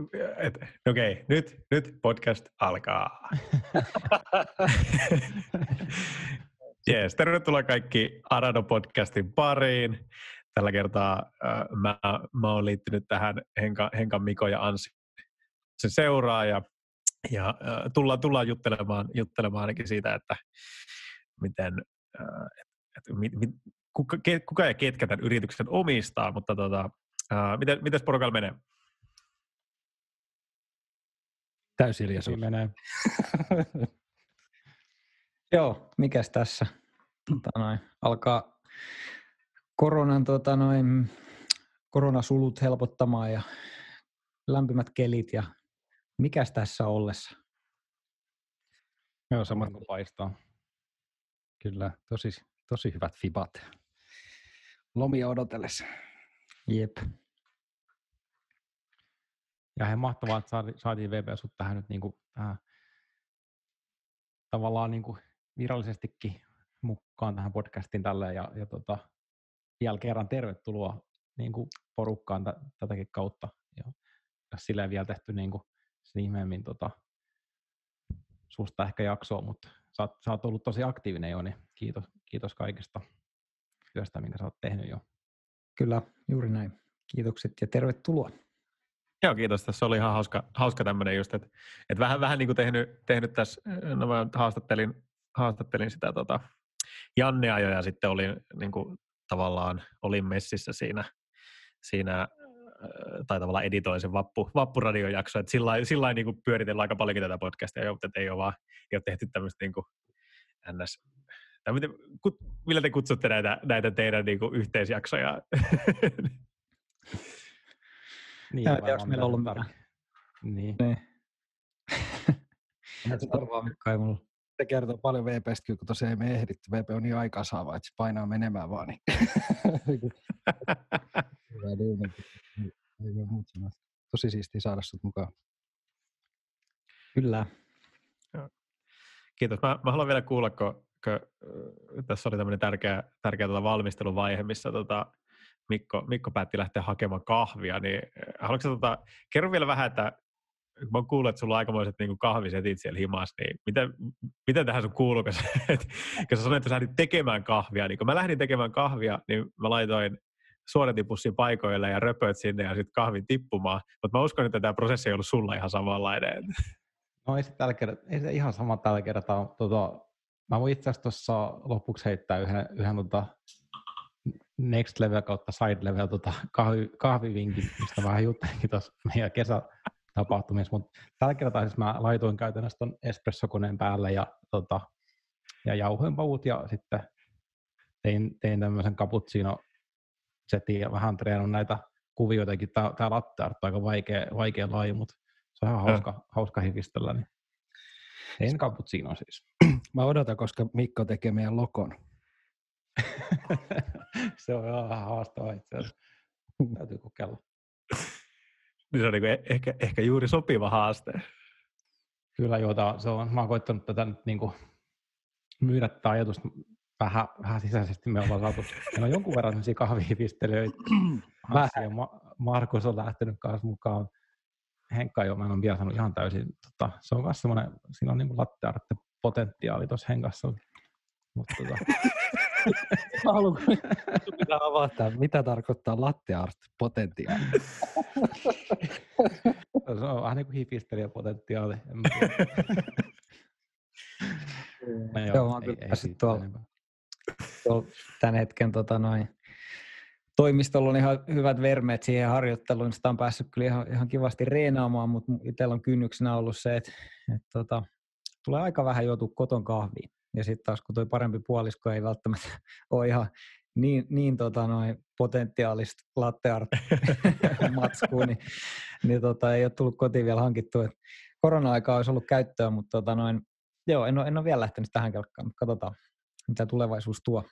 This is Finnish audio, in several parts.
Okei, okay, nyt, nyt podcast alkaa. Jees, tervetuloa kaikki Arado-podcastin pariin. Tällä kertaa äh, mä, mä oon liittynyt tähän Henka, Henkan, Miko ja Ansi sen seuraa ja, ja äh, tullaan, tullaan juttelemaan, juttelemaan ainakin siitä, että miten, äh, et, mit, mit, kuka, kuka ja ketkä tämän yrityksen omistaa, mutta tota, äh, miten, miten porukalla menee? Täysiljaisuus. menee. Joo, mikäs tässä? Tota noin, alkaa koronan, tota noin, koronasulut helpottamaan ja lämpimät kelit ja mikäs tässä ollessa? Joo, samat kuin paistaa. Kyllä, tosi, tosi hyvät fibat. Lomia odotellessa. Jep. Ja he mahtavaa, että saatiin VP sut tähän nyt niinku, tähän, tavallaan niinku virallisestikin mukaan tähän podcastiin tälle ja, ja tota, vielä kerran tervetuloa niinku porukkaan t- tätäkin kautta. Ja, ja silleen vielä tehty niinku sen ihmeemmin tota, susta ehkä jaksoa, mutta sä oot, sä oot ollut tosi aktiivinen jo, niin kiitos, kiitos kaikesta työstä, minkä sä oot tehnyt jo. Kyllä, juuri näin. Kiitokset ja tervetuloa. Joo, kiitos. Tässä oli ihan hauska, hauska tämmöinen just, että, että vähän, vähän niin kuin tehnyt, tehnyt tässä, no mä haastattelin, haastattelin sitä tota, Jannea jo ja sitten olin niin kuin, tavallaan, olin messissä siinä, siinä tai tavallaan editoin sen vappu, vappuradion että sillä, sillä niin pyöritellään aika paljonkin tätä podcastia, mutta ei ole, vaan, ei ole tehty tämmöistä niin kuin ns. Miten, millä te kutsutte näitä, näitä teidän niin kuin yhteisjaksoja? Niin, en tiedä, onko meillä ollut mitään. Niin. niin. arvaa, Mikko ei mulla. Se kertoo paljon VPstä, kun tosiaan ei me ehditty. VP on niin aikaa saava, että se painaa menemään vaan. Niin. Tosi siistiä saada sut mukaan. Kyllä. Kiitos. Mä, mä haluan vielä kuulla, kun, kun tässä oli tämmöinen tärkeä, tärkeä tuota valmisteluvaihe, missä tota, Mikko, Mikko päätti lähteä hakemaan kahvia, niin eh, haluatko tota, kerro vielä vähän, että mä kuullut, että sulla on aikamoiset niin kahvisetit siellä himas, niin miten, miten tähän sun kuuluu, kun sä, että, kun sä sanoit, että sä lähdit tekemään kahvia, niin kun mä lähdin tekemään kahvia, niin mä laitoin suodatipussin paikoille ja röpöt sinne ja sitten kahvin tippumaan, mutta mä uskon, että tämä prosessi ei ollut sulla ihan samanlainen. No ei se, tällä kertaa, ei se ihan sama tällä kertaa. Tota, mä voin itse asiassa tuossa lopuksi heittää yhden, yhden tota, next level kautta side level tota, kahvi, kahvivinkin, mistä vähän juttelinkin tuossa meidän kesätapahtumissa, mutta tällä kertaa siis mä laitoin käytännössä ton espressokoneen päälle ja, tota, ja jauhoin pavut ja sitten tein, tein tämmöisen cappuccino setin ja vähän treenun näitä kuvioitakin. Tää, tää latte on aika vaikea, vaikea laji, mutta se on ihan hauska, hauska hifistellä. Niin. Tein cappuccino siis. Mä odotan, koska Mikko tekee meidän lokon. Se on vähän haastavaa itse asiassa. Täytyy kokeilla. Niin se on niin ehkä, ehkä juuri sopiva haaste. Kyllä joo, se on, mä oon koittanut tätä nyt niin kuin myydä tätä ajatusta vähän, vähän sisäisesti. Me ollaan saatu, meillä on jonkun verran sellaisia kahvihifistelijöitä. Vähän. Ja Ma- Markus on lähtenyt kanssa mukaan. Henkka jo, mä en ole vielä sanonut ihan täysin. Tota, se on myös semmoinen, siinä on niin latte potentiaali tuossa Henkassa. Mutta tota, Haluanko pitää avata, mitä tarkoittaa latte art potentiaali? se on vähän niin kuin hifistelijä potentiaali. no joo, joo, mä oon kyllä päässyt tuolla, tuolla tämän hetken tota noin, toimistolla on ihan hyvät vermeet siihen harjoitteluun, niin sitä on päässyt kyllä ihan, ihan kivasti reenaamaan, mutta itsellä on kynnyksenä ollut se, että, että tota, tulee aika vähän joutua koton kahviin. Ja sitten taas kun tuo parempi puolisko ei välttämättä ole ihan niin, niin tota noin potentiaalista latte art matskua, niin, niin tota, ei ole tullut kotiin vielä hankittua. Korona-aikaa olisi ollut käyttöä, mutta tota noin, joo, en ole, en ole vielä lähtenyt tähän kelkkaan, mutta katsotaan, mitä tulevaisuus tuo.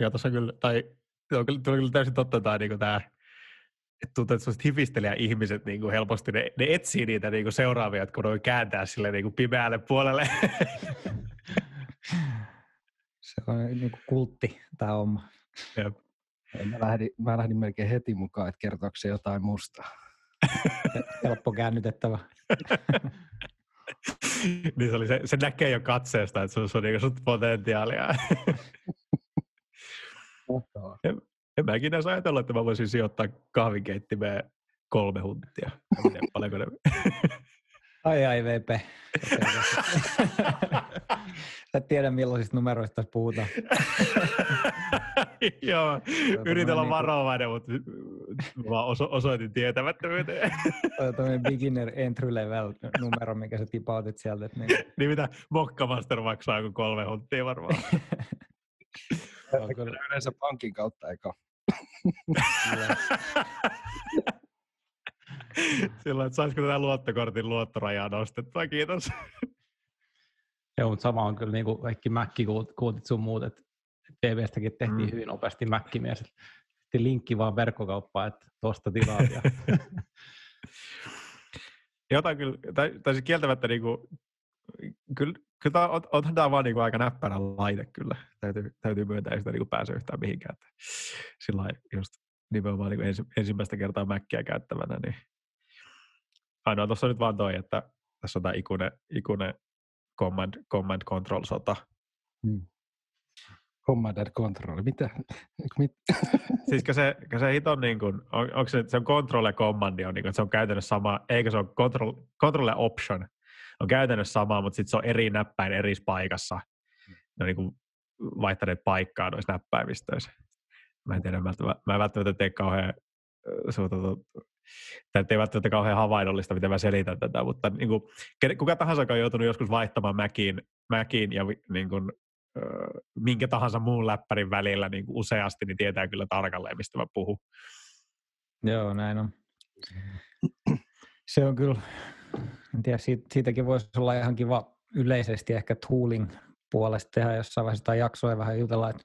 Joo, tuossa kyllä, tai on kyllä, kyllä täysin totta tämä, niin tämä että tuntuu, että hifistelijä ihmiset niin kuin helposti, ne, ne etsii niitä niin kuin seuraavia, kun voi kääntää sille niin kuin pimeälle puolelle. Se on niin kuin kultti tämä homma. Jep. Mä lähdin, mä lähdin melkein heti mukaan, että kertooko se jotain musta. Helppo käännytettävä. niin se, oli se, se näkee jo katseesta, että se on niin sut potentiaalia. en, en mä ikinä ajatella, että mä voisin sijoittaa kahvinkeittimeen kolme huntia. paljonko ne... ai ai VP. Sä et tiedä millaisista numeroista tässä puhutaan. Joo, yritin olla niinku- varovainen, mutta mä oso- osoitin tietämättömyyteen. Toi on tämmöinen beginner entry level numero, mikä sä tipautit sieltä. Että niin... niin mitä Mokkamaster maksaa kuin kolme hunttia varmaan. on kyllä yleensä pankin kautta eikä. Silloin, että saisiko tätä luottokortin luottorajaa nostettua, kiitos. Joo, mutta sama on kyllä niin kuin kaikki Mac-kuutit sun muut, että TVstäkin tehtiin mm. hyvin nopeasti Mac-mies. Sitten linkki vaan verkkokauppaan, että tuosta tilaat. Ja... Jotain kyllä, tai, tai siis kieltämättä niin kuin, kyllä, kyllä tämä, on, onhan tämä vaan niin kuin aika näppärä laite kyllä. Täytyy, täytyy myöntää, ei sitä niin kuin pääse yhtään mihinkään. Sillä just nimenomaan niin ensi, ensimmäistä kertaa Mäkkiä käyttävänä, niin ainoa tuossa nyt vaan toi, että tässä on tämä ikuinen, ikuinen command, command control sota. Hmm. Command and control, mitä? Mit? siis se, se hiton niin kuin, on, onko se, se on control ja command, on, niin kuin, se on käytännössä sama, eikö se on control, control ja option, on käytännössä sama, mutta sitten se on eri näppäin eri paikassa. Ne on niin kuin vaihtaneet paikkaa noissa näppäimistöissä. Mä en tiedä, mä, mä en välttämättä tee kauhean Tämä ei välttämättä kauhean havainnollista, miten mä selitän tätä, mutta niin kuin, kuka tahansa on joutunut joskus vaihtamaan Maciin, Maciin ja niin kuin, minkä tahansa muun läppärin välillä niin kuin useasti, niin tietää kyllä tarkalleen, mistä mä puhun. Joo, näin on. Se on kyllä, en tiedä, siitä, siitäkin voisi olla ihan kiva yleisesti ehkä tooling puolesta tehdä jossain vaiheessa tai jaksoja vähän jutella, että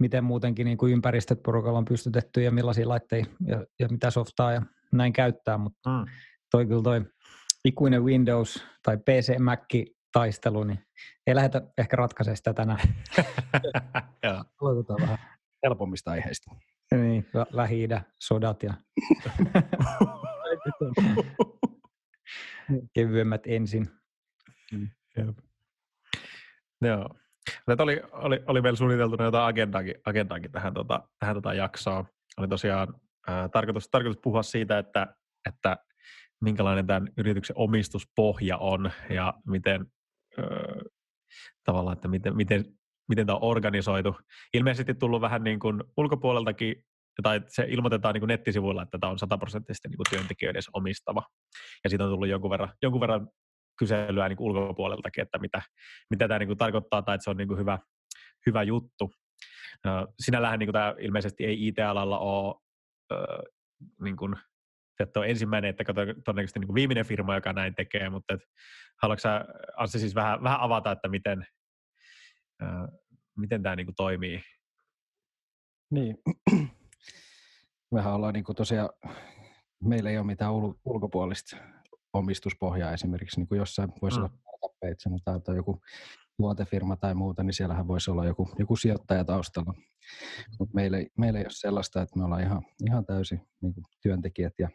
miten muutenkin niin kuin ympäristöt porukalla on pystytetty ja millaisia laitteita ja, ja mitä softaa ja näin käyttää, mutta mm. toi kyllä toi ikuinen Windows tai PC Mac taistelu, niin ei lähdetä ehkä ratkaisemaan sitä tänään. Aloitetaan vähän helpommista aiheista. Niin, lähi sodat ja kevyemmät ensin. Mm. Joo. Oli, oli, oli meillä suunniteltu jotain agendaakin, agendaakin tähän, tota, tähän tota jaksoon. Oli tosiaan ää, tarkoitus, tarkoitus puhua siitä, että, että minkälainen tämän yrityksen omistuspohja on ja miten ää, tavallaan, että miten, miten, miten tämä on organisoitu. Ilmeisesti tullut vähän niin kuin ulkopuoleltakin, tai se ilmoitetaan niin kuin nettisivuilla, että tämä on sataprosenttisesti niin työntekijöiden omistava. Ja siitä on tullut jonkun verran, jonkun verran kyselyä niin ulkopuoleltakin, että mitä, mitä tämä niin tarkoittaa tai että se on niin hyvä, hyvä juttu. Sinällähän niin tämä ilmeisesti ei IT-alalla ole niin kuin, että on ensimmäinen, että todennäköisesti niin viimeinen firma, joka näin tekee, mutta et, haluatko sä, Anssi, siis vähän, vähän avata, että miten, miten tämä niin toimii? Niin, mehän ollaan niin tosiaan, meillä ei ole mitään ulkopuolista omistuspohjaa esimerkiksi, niin kuin jossain voisi mm. olla sanotaan, tai joku luotefirma tai muuta, niin siellähän voisi olla joku, joku sijoittaja taustalla. Mutta meillä, meillä ei ole sellaista, että me ollaan ihan, ihan täysin niin kuin työntekijät ja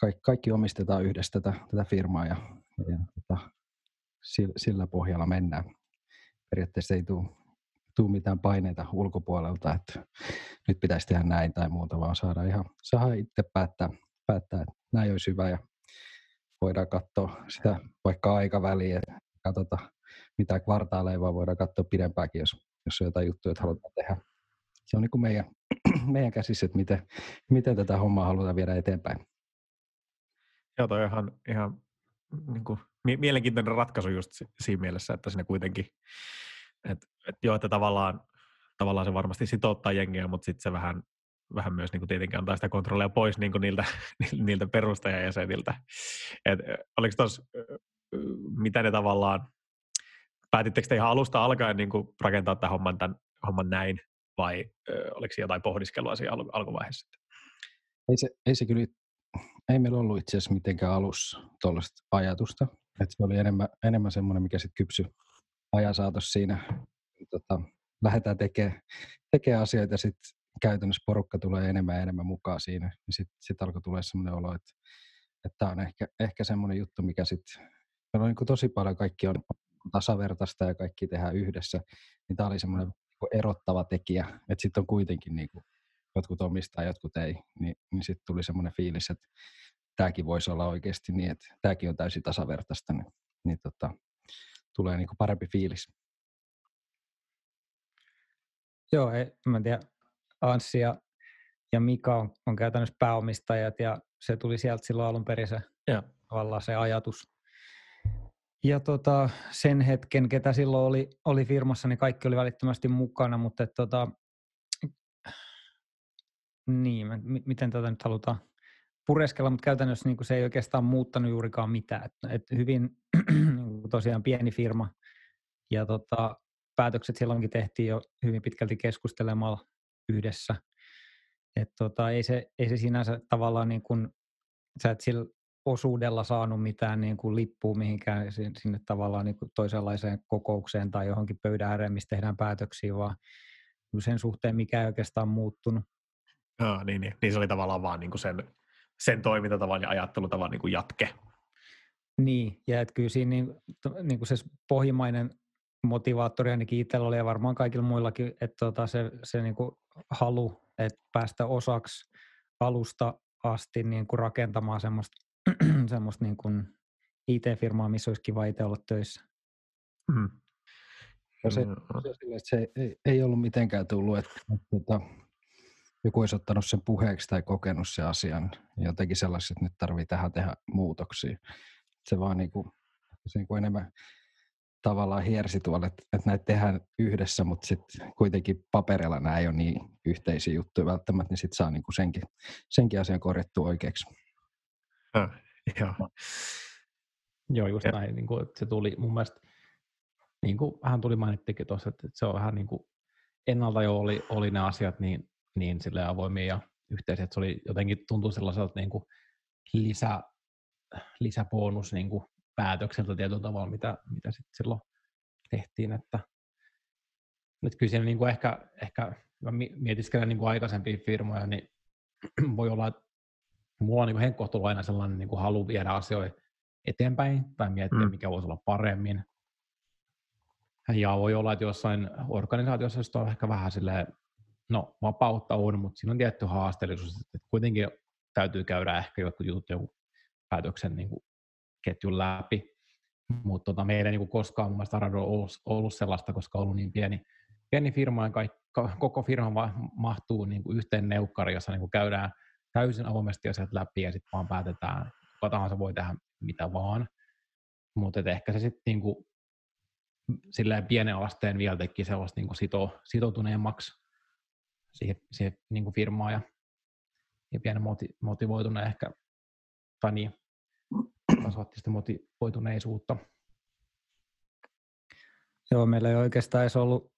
kaikki, kaikki omistetaan yhdessä tätä, tätä firmaa ja, ja tota, sillä, sillä pohjalla mennään. Periaatteessa ei tule tuu mitään paineita ulkopuolelta, että nyt pitäisi tehdä näin tai muuta, vaan saada ihan saada itse päättää, päättää, että näin olisi hyvä ja voidaan katsoa sitä vaikka aikaväliä, katsota mitä kvartaaleja, vaan voidaan katsoa pidempääkin, jos, jos on jotain juttuja, että halutaan tehdä. Se on niin kuin meidän, meidän käsissä, että miten, miten tätä hommaa halutaan viedä eteenpäin. Joo, toi on ihan, ihan niin kuin, mielenkiintoinen ratkaisu just siinä mielessä, että siinä kuitenkin, että, että joo, että tavallaan, tavallaan se varmasti sitouttaa jengiä, mutta sitten se vähän vähän myös niin kuin tietenkin antaa sitä kontrollia pois niin kuin niiltä, niiltä perustajajäseniltä. Et, oliko tos, mitä ne tavallaan, päätittekö te ihan alusta alkaen niin kuin rakentaa tämän homman, tämän homman näin, vai oliko jotain pohdiskelua siinä al- alkuvaiheessa? Ei se, ei se kyllä, ei meillä ollut itse asiassa mitenkään alussa tuollaista ajatusta. Et se oli enemmän, enemmän semmoinen, mikä sitten kypsy ajan saatossa siinä. Tota, lähdetään tekemään tekee asioita sitten käytännössä porukka tulee enemmän ja enemmän mukaan siinä, niin sitten sit alkoi tulla sellainen olo, että tämä on ehkä, ehkä semmoinen juttu, mikä sitten, on niin tosi paljon kaikki on tasavertaista ja kaikki tehdään yhdessä, niin tämä oli semmoinen niin erottava tekijä, että sitten on kuitenkin niin kuin, jotkut omistaa, jotkut ei, niin, niin sitten tuli semmoinen fiilis, että tämäkin voisi olla oikeasti niin, että tämäkin on täysin tasavertaista, niin, niin tota, tulee niin kuin parempi fiilis. Joo, ei, mä en tiedä, Anssi ja, ja Mika on, on käytännössä pääomistajat ja se tuli sieltä silloin alun perin se, ja. se ajatus. Ja tota, sen hetken, ketä silloin oli, oli firmassa, niin kaikki oli välittömästi mukana, mutta et, tota, niin, miten tätä nyt halutaan pureskella, mutta käytännössä niin se ei oikeastaan muuttanut juurikaan mitään. Et, et hyvin niin tosiaan pieni firma ja tota, päätökset silloinkin tehtiin jo hyvin pitkälti keskustelemalla yhdessä. Et tota, ei, se, ei se sinänsä tavallaan niin kuin, sä et sillä osuudella saanut mitään niin kuin lippua mihinkään sinne tavallaan niin kuin toisenlaiseen kokoukseen tai johonkin pöydän ääreen, missä tehdään päätöksiä, vaan sen suhteen mikä ei oikeastaan muuttunut. Ah, niin, niin. niin se oli tavallaan vaan niin kuin sen, sen toimintatavan ja ajattelutavan niin kuin jatke. Niin, ja että kyllä siinä niin, niin kuin se pohjimmainen motivaattori ainakin itsellä oli ja varmaan kaikilla muillakin, että tota se, se niin kuin halu, että päästä osaksi alusta asti niin kuin rakentamaan semmoista, semmoista niin kuin IT-firmaa, missä olisi kiva itse olla töissä. Mm. Ja se, mm. se, se ei, ei ollut mitenkään tullut, että, että, että joku olisi ottanut sen puheeksi tai kokenut sen asian jotenkin sellaiset, että nyt tarvii tähän tehdä muutoksia. Se vaan niin kuin, se niin kuin enemmän tavallaan hiersi tuolla, että, että näitä tehdään yhdessä, mutta sitten kuitenkin paperilla nämä ei ole niin yhteisiä juttuja välttämättä, niin sitten saa niinku senkin, senkin asian korjattua oikeaksi. Äh, joo. joo, just ja. näin. Niin kuin, se tuli mun mielestä, niin kuin vähän tuli mainittikin tuossa, että se on vähän niin kuin ennalta jo oli, oli ne asiat niin, niin sille avoimia ja yhteisiä, että se oli jotenkin tuntuu sellaiselta niin kuin lisä, lisäbonus niin kuin päätökseltä tietyllä tavalla, mitä, mitä sitten silloin tehtiin. Että, nyt kyllä siinä niin kuin ehkä, ehkä mietiskelen niin kuin aikaisempia firmoja, niin voi olla, että mulla on niin henkkohtuilla aina sellainen niin kuin halu viedä asioita eteenpäin tai miettiä, mm. mikä voisi olla paremmin. Ja voi olla, että jossain organisaatiossa on ehkä vähän silleen, no vapautta on, mutta siinä on tietty haasteellisuus, että kuitenkin täytyy käydä ehkä jotkut jutut joku päätöksen niin kuin ketjun läpi. Mutta tota, meillä ei niin koskaan mun mielestä Arado ollut, ollut sellaista, koska on ollut niin pieni, pieni firma ja kaikki, koko firma mahtuu niin kuin yhteen neukkari, jossa niin kuin käydään täysin avoimesti asiat läpi ja sitten vaan päätetään, kuka tahansa voi tehdä mitä vaan. Mutta ehkä se sitten niin kuin, silleen pienen alasteen vielä teki sellaista niin kuin sito, sitoutuneemmaksi siihen, siihen niin kuin firmaan ja, ja pienen moti, motivoituneen ehkä, tai niin, kasvatti sitä motivoituneisuutta. Joo, meillä ei oikeastaan edes ollut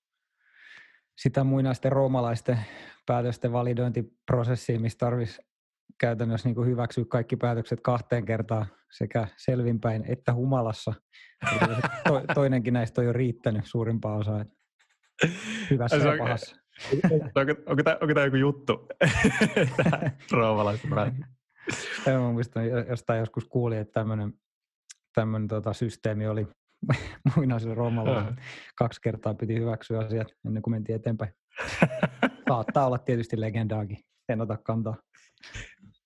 sitä muinaisten roomalaisten päätösten validointiprosessia, missä tarvitsisi käytännössä niin hyväksyä kaikki päätökset kahteen kertaan sekä selvinpäin että humalassa. To, toinenkin näistä on jo riittänyt suurimpaan osaan. Hyvässä ja pahassa. Onko, onko, tämä, onko tämä joku juttu? roomalaisten Mä muistan, jostain joskus kuulin, että tämmöinen, tämmöinen tota, systeemi oli muinaisella Roomalla. Kaksi kertaa piti hyväksyä asiat ennen kuin mentiin eteenpäin. Saattaa olla tietysti legendaakin. En ota kantaa.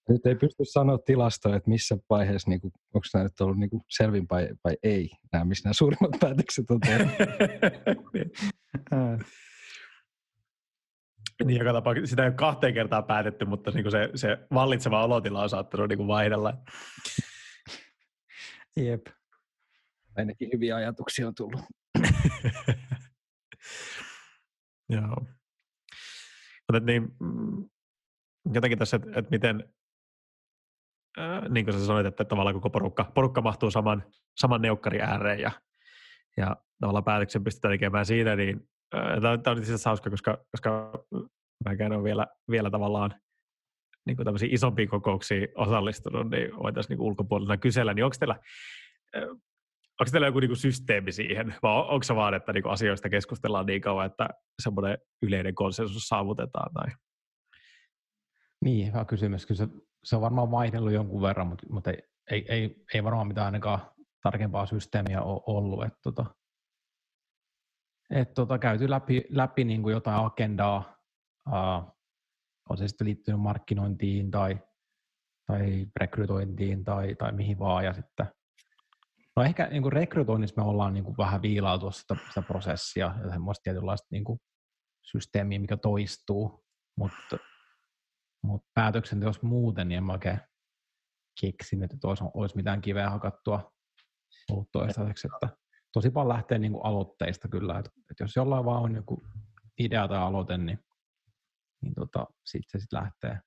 Nyt ei pysty sanoa tilastoa, että missä vaiheessa, niin kuin, onko tämä nyt ollut niin kuin selvin vai, vai ei, nämä, missä nämä suurimmat päätökset on tehty. Niin joka tapauksessa sitä ei ole kahteen kertaan päätetty, mutta niin kuin se, se vallitseva olotila on saattanut niin kuin vaihdella. Jep. Ainakin hyviä ajatuksia on tullut. Joo. Mutta niin, mm, jotenkin tässä, että, että miten, äh, niin kuin sä sanoit, että tavallaan koko porukka, porukka mahtuu saman, saman neukkari ääreen ja, ja tavallaan päätöksen pystytään tekemään siinä, niin Tämä on, tämä on itse hauska, koska, koska mäkään ole vielä, vielä tavallaan niin kuin tämmöisiä isompia kokouksia osallistunut, niin voitaisiin niin ulkopuolella kysellä, niin onko teillä, onko teillä joku niin kuin systeemi siihen, vai onko se vaan, että niin kuin asioista keskustellaan niin kauan, että semmoinen yleinen konsensus saavutetaan? Tai? Niin, hyvä kysymys. Kyllä se, se on varmaan vaihdellut jonkun verran, mutta, mutta ei, ei, ei, ei varmaan mitään ainakaan tarkempaa systeemiä ole ollut. Että tota, et tota, käyty läpi, läpi niin kuin jotain agendaa, uh, on se sitten liittynyt markkinointiin tai, tai rekrytointiin tai, tai mihin vaan. Ja sitten, no ehkä niin kuin rekrytoinnissa me ollaan niin kuin vähän viilautu sitä, sitä prosessia ja semmoista tietynlaista niin kuin systeemiä, mikä toistuu, mutta, mutta päätöksenteossa muuten niin en mä oikein keksin, että olisi, olisi mitään kiveä hakattua ollut toistaiseksi. Että tosi paljon lähtee niin kuin aloitteista kyllä, että, että jos jollain vaan on joku idea tai aloite, niin, niin tota, sitten se sitten lähtee.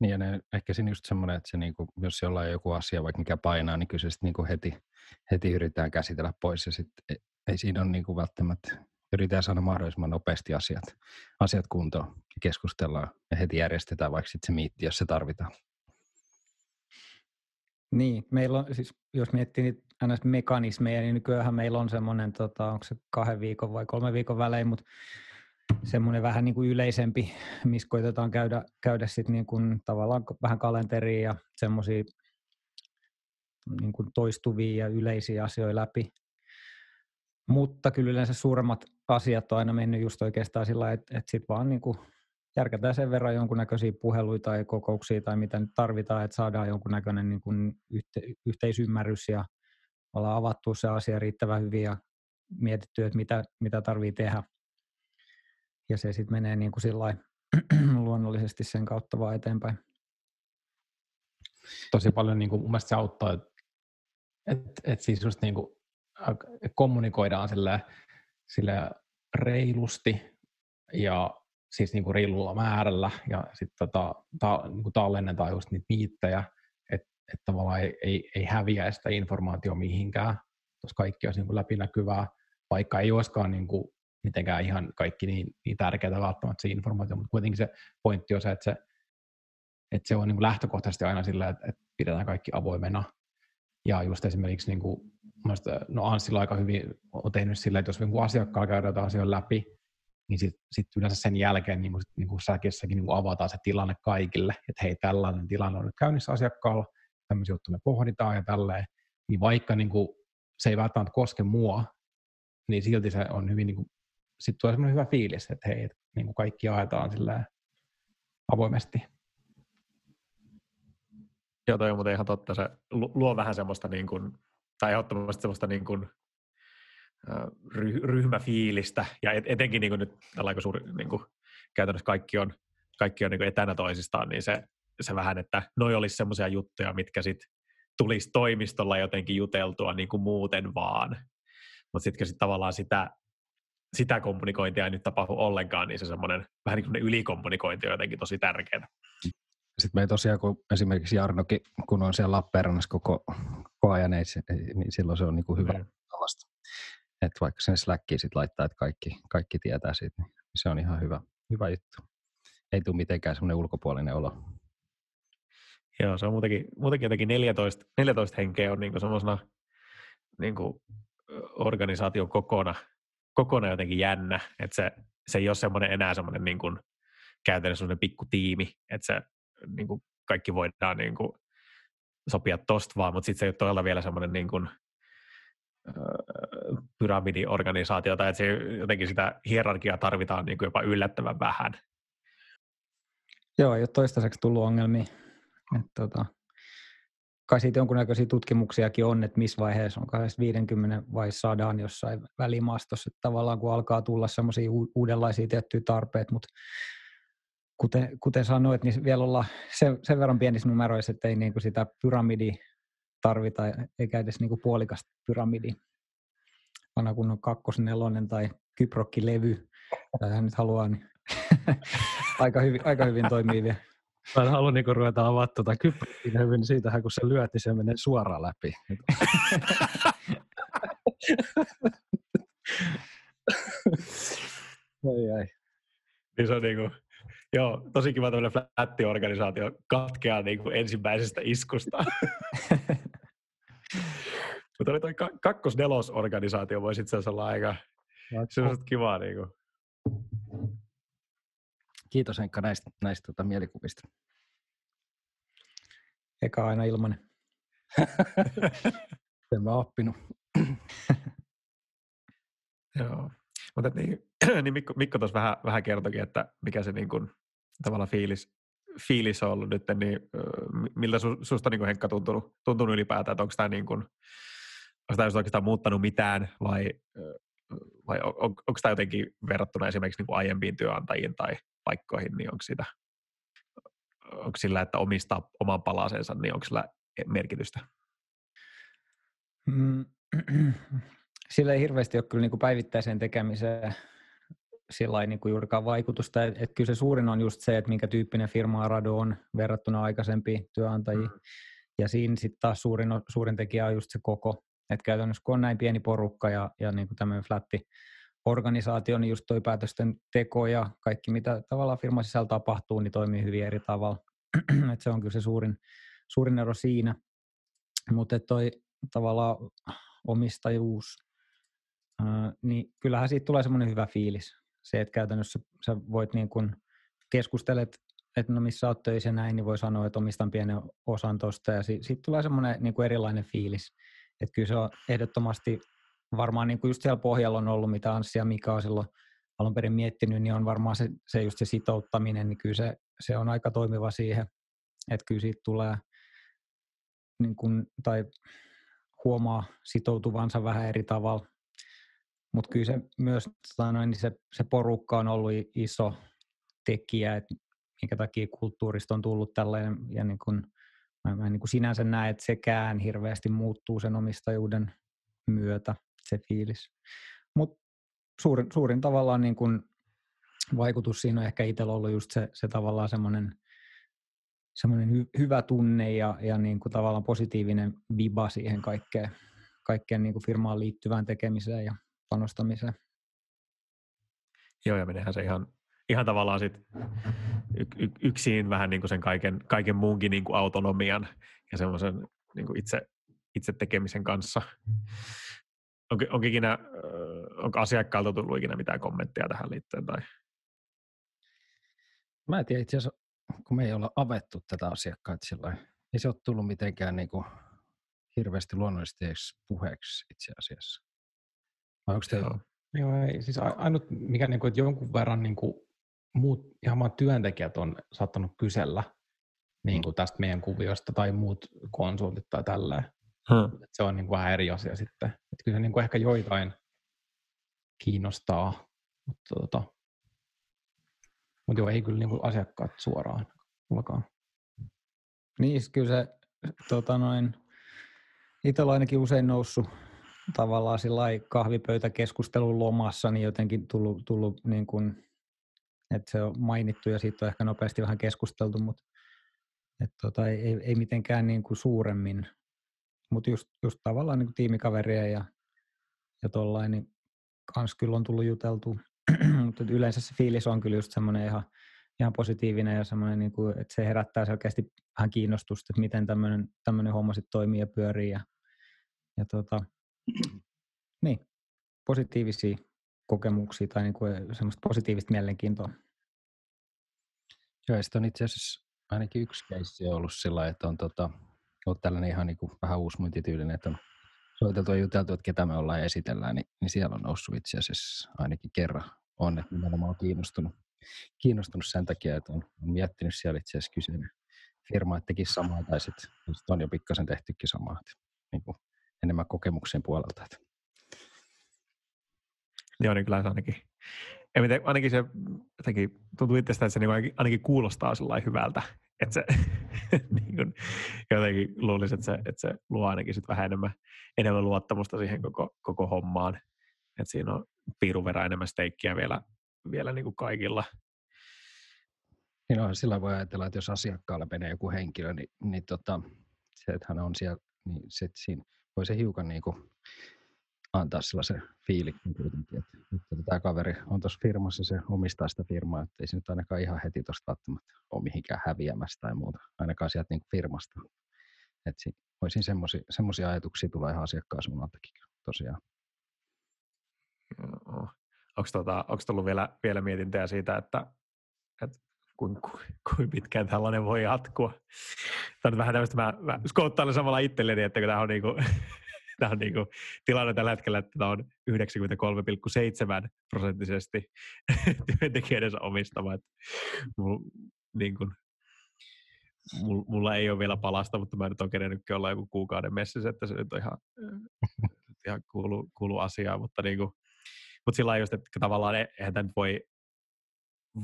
Niin ja ne, ehkä siinä just semmoinen, että se niinku, jos jollain on joku asia, vaikka mikä painaa, niin kyllä se sitten niinku heti, heti yritetään käsitellä pois ja sitten ei, ei siinä ole niinku välttämättä, yritetään saada mahdollisimman nopeasti asiat, asiat kuntoon ja keskustellaan ja heti järjestetään vaikka sitten se miitti, jos se tarvitaan. Niin, meillä on, siis jos miettii niitä mekanismeja, niin nykyään meillä on semmoinen, tota, onko se kahden viikon vai kolme viikon välein, mutta semmoinen vähän niin kuin yleisempi, missä koitetaan käydä, käydä sit niin kuin tavallaan vähän kalenteria ja semmoisia niin kuin toistuvia ja yleisiä asioita läpi. Mutta kyllä yleensä suuremmat asiat on aina mennyt just oikeastaan sillä että, että sitten vaan niin kuin järkätään sen verran jonkunnäköisiä puheluita tai kokouksia tai mitä nyt tarvitaan, että saadaan jonkunnäköinen niin kuin yhte, yhteisymmärrys ja ollaan avattu se asia riittävän hyvin ja mietitty, että mitä, mitä tarvii tehdä. Ja se sitten menee niin kuin sillä luonnollisesti sen kautta vaan eteenpäin. Tosi paljon niin kuin, mun mielestä se auttaa, että et, et siis just niin kuin, kommunikoidaan sille, sille reilusti ja siis niin kuin reilulla määrällä ja sitten tota, ta, niin tallennetaan just niitä miittejä, että et tavallaan ei, ei, ei häviä sitä informaatio mihinkään, koska kaikki olisi niin kuin läpinäkyvää, vaikka ei olisikaan niin kuin mitenkään ihan kaikki niin, niin tärkeää välttämättä se informaatio, mutta kuitenkin se pointti on se, että se, että se on niin kuin lähtökohtaisesti aina sillä, että, että pidetään kaikki avoimena. Ja just esimerkiksi niin kuin, no Anssilla aika hyvin on tehnyt sillä, että jos jonkun asiakkaalla käydään asioita läpi, niin sitten sit yleensä sen jälkeen niin kuin, niin kuin säkissäkin niin kuin avataan se tilanne kaikille, että hei, tällainen tilanne on nyt käynnissä asiakkaalla, tämmöisiä juttuja me pohditaan ja tälleen, niin vaikka niin kuin, se ei välttämättä koske mua, niin silti se on hyvin, niin kuin, sitten tulee semmoinen hyvä fiilis, että hei, niin kuin kaikki jaetaan sillä avoimesti. Joo, toi on muuten ihan totta. Se luo vähän semmoista, niin kuin, tai ehdottomasti semmoista niin kuin, ryhmäfiilistä, ja etenkin niin kuin nyt tällä suuri, niin kuin, käytännössä kaikki on, kaikki on niin kuin etänä toisistaan, niin se, se vähän, että noi olisi semmoisia juttuja, mitkä sitten tulisi toimistolla jotenkin juteltua niin kuin muuten vaan. Mutta sitten sit tavallaan sitä, sitä kommunikointia ei nyt tapahdu ollenkaan, niin se semmoinen vähän niin kuin ylikommunikointi on jotenkin tosi tärkeää. Sitten me tosiaan, kun esimerkiksi Jarnokin, kun on siellä Lappeenrannassa koko, koko ajan, niin, niin silloin se on niin kuin hyvä. Mm että vaikka sen Slackiin sit laittaa, että kaikki, kaikki tietää siitä, niin se on ihan hyvä, hyvä juttu. Ei tule mitenkään semmoinen ulkopuolinen olo. Joo, se on muutenkin, muutenkin jotenkin 14, 14 henkeä on niin semmoisena niin organisaation kokona, kokona jotenkin jännä, että se, se ei ole semmoinen enää semmoinen niin kuin, käytännössä semmoinen pikku tiimi, että se niin kuin kaikki voidaan niin kuin, sopia tosta vaan, mutta sitten se ei ole todella vielä semmoinen niin kuin, pyramidiorganisaatiota, että se jotenkin sitä hierarkiaa tarvitaan niin kuin jopa yllättävän vähän. Joo, ei ole toistaiseksi tullut ongelmia. Että, tota, kai siitä jonkunnäköisiä tutkimuksiakin on, että missä vaiheessa on 50 vai saadaan jossain välimaastossa, että tavallaan kun alkaa tulla semmoisia uudenlaisia tiettyjä tarpeita, mutta kuten, kuten sanoit, niin vielä olla sen, sen verran pienissä numeroissa, että ei niin kuin sitä pyramidi tarvita, eikä edes niin kuin puolikasta pyramidi. Vanha kun on kakkosnelonen tai kyprokkilevy, tai hän nyt haluaa, niin aika, hyvin, aika hyvin toimii vielä. Mä en halua niinku ruveta avaa tuota kyprokkilevy, niin siitähän kun se lyöt, niin se menee suoraan läpi. ei, ei. Niin se on niinku, joo, tosi kiva tämmöinen flättiorganisaatio katkeaa niinku ensimmäisestä iskusta. Mutta oli toi kakkos-nelos-organisaatio voisi itse asiassa olla aika se on kivaa. Niin kuin. Kiitos Henkka näistä, näistä tuota, mielikuvista. eka aina ilmanen. en mä oppinut. Joo. Mutta niin, niin Mikko, Mikko tuossa vähän, vähän kertokin, että mikä se niin kuin, tavallaan fiilis, fiilis on ollut nyt, niin miltä su, susta niin kuin Henkka tuntunut, tuntunut ylipäätään, että onko tämä niin kuin, onko tämä oikeastaan muuttanut mitään vai, vai on, on, onko tämä jotenkin verrattuna esimerkiksi niin kuin aiempiin työnantajiin tai paikkoihin, niin onko, sitä, onko sillä, että omistaa oman palasensa, niin onko sillä merkitystä? Mm, sillä ei hirveästi ole kyllä niin kuin päivittäiseen tekemiseen sillä ei niin kuin juurikaan vaikutusta. Et, et kyllä se suurin on just se, että minkä tyyppinen firma Arado on verrattuna aikaisempiin työnantajiin. Mm. Ja siinä sitten taas suurin, suurin tekijä on just se koko. Että käytännössä kun on näin pieni porukka ja, ja niin kuin tämmöinen flatti organisaatio, niin just toi päätösten teko ja kaikki, mitä tavallaan firman sisällä tapahtuu, niin toimii hyvin eri tavalla. Et se on kyllä se suurin, suurin ero siinä. Mutta toi tavallaan omistajuus, ää, niin kyllähän siitä tulee semmoinen hyvä fiilis se, että käytännössä sä voit niin kun keskustelet, että no missä olet töissä näin, niin voi sanoa, että omistan pienen osan tuosta ja siitä tulee semmoinen niin kuin erilainen fiilis. Että kyllä se on ehdottomasti varmaan niin kuin just siellä pohjalla on ollut, mitä Anssi ja Mika on silloin alun perin miettinyt, niin on varmaan se, se just se sitouttaminen, niin kyllä se, se on aika toimiva siihen, että kyllä siitä tulee niin kuin, tai huomaa sitoutuvansa vähän eri tavalla. Mutta kyllä se myös tota noin, niin se, se porukka on ollut iso tekijä, että minkä takia kulttuurista on tullut tällainen, ja niin kun, mä, mä en niin kuin sinänsä näe, että sekään hirveästi muuttuu sen omistajuuden myötä, se fiilis. Mutta suurin, suurin tavallaan niin kun vaikutus siinä on ehkä itsellä ollut just se, se tavallaan semmoinen semmoinen hy, hyvä tunne ja, ja niin kuin tavallaan positiivinen viba siihen kaikkeen, kaikkeen niin kuin firmaan liittyvään tekemiseen ja panostamiseen. Joo, ja menehän se ihan, ihan tavallaan sit y- y- yksin vähän niin kuin sen kaiken, kaiken muunkin niin kuin autonomian ja semmoisen niin kuin itse, itse tekemisen kanssa. Onko, onko, ikinä, onko asiakkaalta tullut ikinä mitään kommenttia tähän liittyen? Tai? Mä en tiedä itse asiassa, kun me ei olla avettu tätä asiakkaita sillä ei se ole tullut mitenkään niin kuin hirveästi luonnollisesti puheeksi itse asiassa. Vai onko Joo. Joo, ei. Siis ainut, mikä niin kuin, että jonkun verran niin kuin, muut ihan vaan työntekijät on saattanut kysellä niin kuin tästä meidän kuviosta tai muut konsultit tai tälleen. Hmm. Se on niin kuin vähän eri asia sitten. Että kyllä se niin kuin ehkä joitain kiinnostaa, mutta tota, mutta joo, ei kyllä niin kuin asiakkaat suoraan mullakaan. Niin, kyllä se tota noin, itsellä ainakin usein noussut tavallaan sillä kahvipöytäkeskustelun lomassa niin jotenkin tullut, tullut niin kuin, että se on mainittu ja siitä on ehkä nopeasti vähän keskusteltu, mutta että tota, ei, ei, mitenkään niin kuin suuremmin. Mutta just, just tavallaan niin kuin tiimikaveria ja, ja tollain, niin kans kyllä on tullut juteltu. mutta yleensä se fiilis on kyllä just semmoinen ihan, ihan positiivinen ja semmoinen, niin kuin, että se herättää selkeästi vähän kiinnostusta, että miten tämmöinen homma sitten toimii ja pyörii. Ja, ja tota, niin, positiivisia kokemuksia tai niin kuin semmoista positiivista mielenkiintoa. Joo, on itse asiassa ainakin yksi keissi ollut sillä että on tota, ollut tällainen ihan niin kuin vähän uusmuintityylinen, että on soiteltu ja juteltu, että ketä me ollaan ja esitellään, niin, niin siellä on noussut itse asiassa ainakin kerran on, että nimenomaan on kiinnostunut, kiinnostunut sen takia, että on, on miettinyt siellä itse asiassa kyseinen firma, että tekisi samaa tai sitten sit on jo pikkasen tehtykin samaa. Että, niin kuin enemmän kokemuksen puolelta. Että. Joo, kyllä se ainakin. Ja miten, ainakin se jotenkin tuntuu itsestä, että se niin ainakin, ainakin kuulostaa sellainen hyvältä. Että se niin kuin, jotenkin luulisi, että se, että se luo ainakin sit vähän enemmän, enemmän luottamusta siihen koko, koko hommaan. Että siinä on piirun verran enemmän steikkiä vielä, vielä niin kuin kaikilla. Niin no, sillä voi ajatella, että jos asiakkaalle menee joku henkilö, niin, niin tota, se, että hän on siellä, niin sit siinä voi se hiukan niin kuin antaa sellaisen fiilikin kuitenkin, että nyt tämä kaveri on tuossa firmassa, se omistaa sitä firmaa, että ei se nyt ainakaan ihan heti tuosta välttämättä ole mihinkään häviämässä tai muuta, ainakaan sieltä niin firmasta. Että voisin semmoisia ajatuksia tulla ihan asiakkaan suunnaltakin tosiaan. Onko, tota, onko tullut vielä, vielä mietintöjä siitä, että, että kuin, kuin, kuin pitkään tällainen voi jatkua. Tämä on vähän tämmöistä, mä, mä skouttailen samalla itselleni, että tämä on, niinku, tämä on niinku, tilanne tällä hetkellä, että tämä on 93,7 prosenttisesti työntekijöiden omistama. Että, niin kuin, mulla ei ole vielä palasta, mutta mä nyt on kerennytkin olla joku kuukauden messissä, että se nyt on ihan, ihan kuulu, kuulu asiaa, mutta, niin kuin, mutta sillä just, että tavallaan e, eihän tämä nyt voi,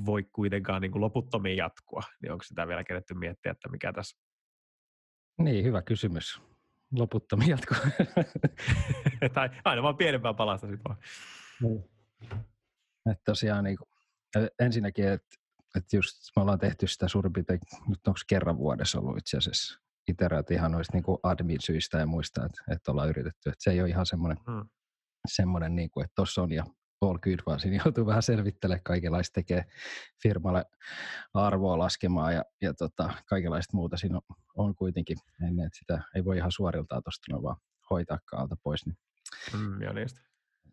voi kuitenkaan niin kuin loputtomiin jatkua, niin onko sitä vielä keretty miettiä, että mikä tässä? Niin, hyvä kysymys. Loputtomiin jatkua. tai aina vaan pienempää palasta sitten vaan. Niin. Että tosiaan niin kuin, ensinnäkin, että että just me ollaan tehty sitä suurin piirtein, nyt onko kerran vuodessa ollut itse asiassa iteraat ihan noista niin admin-syistä ja muista, että, että ollaan yritetty. Että se ei ole ihan semmoinen, hmm. semmoinen niin kuin, että tuossa on ja all good, vaan siinä joutuu vähän selvittelemään kaikenlaista, tekee firmalle arvoa laskemaan ja, ja tota, kaikenlaista muuta siinä on, on kuitenkin, ennen, että sitä ei voi ihan suoriltaan tuosta vaan hoitaa alta pois. Niin mm, ja niistä.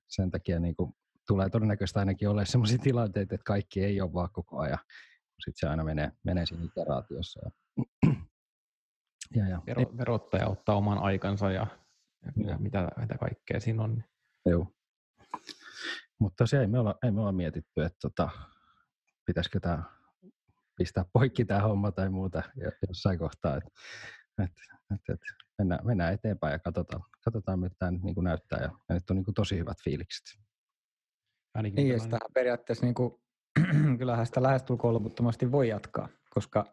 Sen takia niin kuin, tulee todennäköisesti ainakin ole sellaisia tilanteita, että kaikki ei ole vaan koko ajan, sitten se aina menee, menee siinä iteraatiossa. Ja, ja, ja. Vero, verottaja ottaa oman aikansa ja, ja, ja. Mitä, mitä kaikkea siinä on. Joo. Mutta tosiaan ei me olla, ei me olla mietitty, että tota, pitäisikö tämä pistää poikki tämä homma tai muuta jossain kohtaa. Että, että, että, että mennään, mennään eteenpäin ja katsotaan, katsotaan mitä tämä nyt niin näyttää. Ja, ja nyt on niin tosi hyvät fiilikset. Ainakin niin, sitä periaatteessa niin kuin, kyllähän sitä lähestulkoon loputtomasti voi jatkaa, koska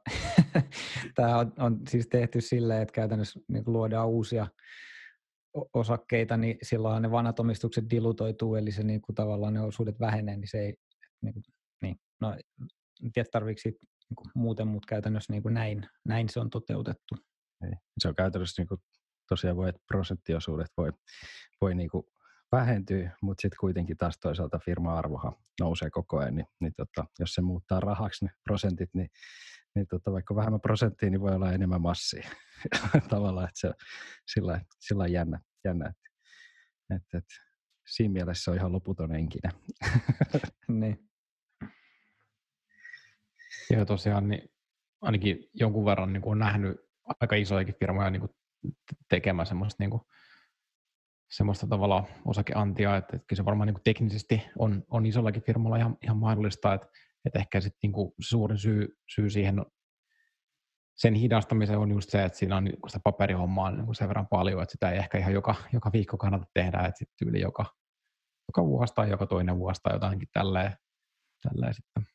tämä on, on siis tehty silleen, että käytännössä niin kuin luodaan uusia osakkeita, niin silloin ne vanhat omistukset dilutoituu, eli se niin kuin, tavallaan ne osuudet vähenee, niin se ei, niin, kuin, niin no, en tiedä tarvitseeko niin kuin, muuten, mutta käytännössä niin kuin näin, näin se on toteutettu. Ei. Se on käytännössä niin kuin, tosiaan voi, että prosenttiosuudet voi, voi niin kuin vähentyy, mutta sitten kuitenkin taas toisaalta firma-arvohan nousee koko ajan, niin, niin tota, jos se muuttaa rahaksi ne prosentit, niin, niin tota, vaikka vähemmän prosenttia, niin voi olla enemmän massia tavallaan, että se sillä, sillä on jännä, jännä että, että, että siinä mielessä se on ihan loputon enkinen. niin. Ja tosiaan niin ainakin jonkun verran niin kuin on nähnyt aika isojakin firmoja niin kuin tekemään semmoista niin kuin semmoista tavalla osakeantia, että, että se varmaan niin kuin teknisesti on, on isollakin firmalla ihan, ihan mahdollista, että, että ehkä sitten niin kuin suurin syy, syy siihen sen hidastamiseen on just se, että siinä on niin sitä paperihommaa niin sen verran paljon, että sitä ei ehkä ihan joka, joka viikko kannata tehdä, että sitten yli joka, joka vuosi tai joka toinen vuosi tai jotainkin tälleen, tälleen sitten.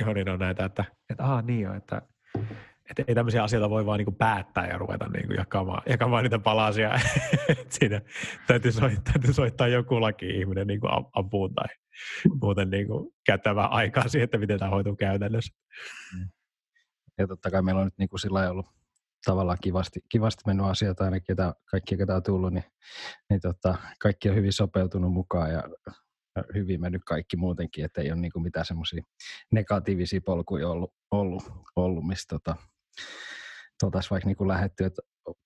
Joo, niin on näitä, että, että aha, niin jo, että että ei tämmöisiä asioita voi vaan niin päättää ja ruveta niin jakamaan, jakamaan niitä palasia. Siinä täytyy soittaa, täytyy soittaa joku laki-ihminen niin apuun tai muuten niin kuin käyttää aikaa siihen, että miten tämä hoituu käytännössä. Ja totta kai meillä on nyt niin kuin sillä ollut tavallaan kivasti, kivasti mennyt asiat ainakin, ketä, kaikki ketä on tullut, niin, niin tota, kaikki on hyvin sopeutunut mukaan ja hyvin mennyt kaikki muutenkin, että ei ole niin kuin mitään semmoisia negatiivisia polkuja ollut, ollut, ollut mistä tota, oltaisiin vaikka niin lähetty, että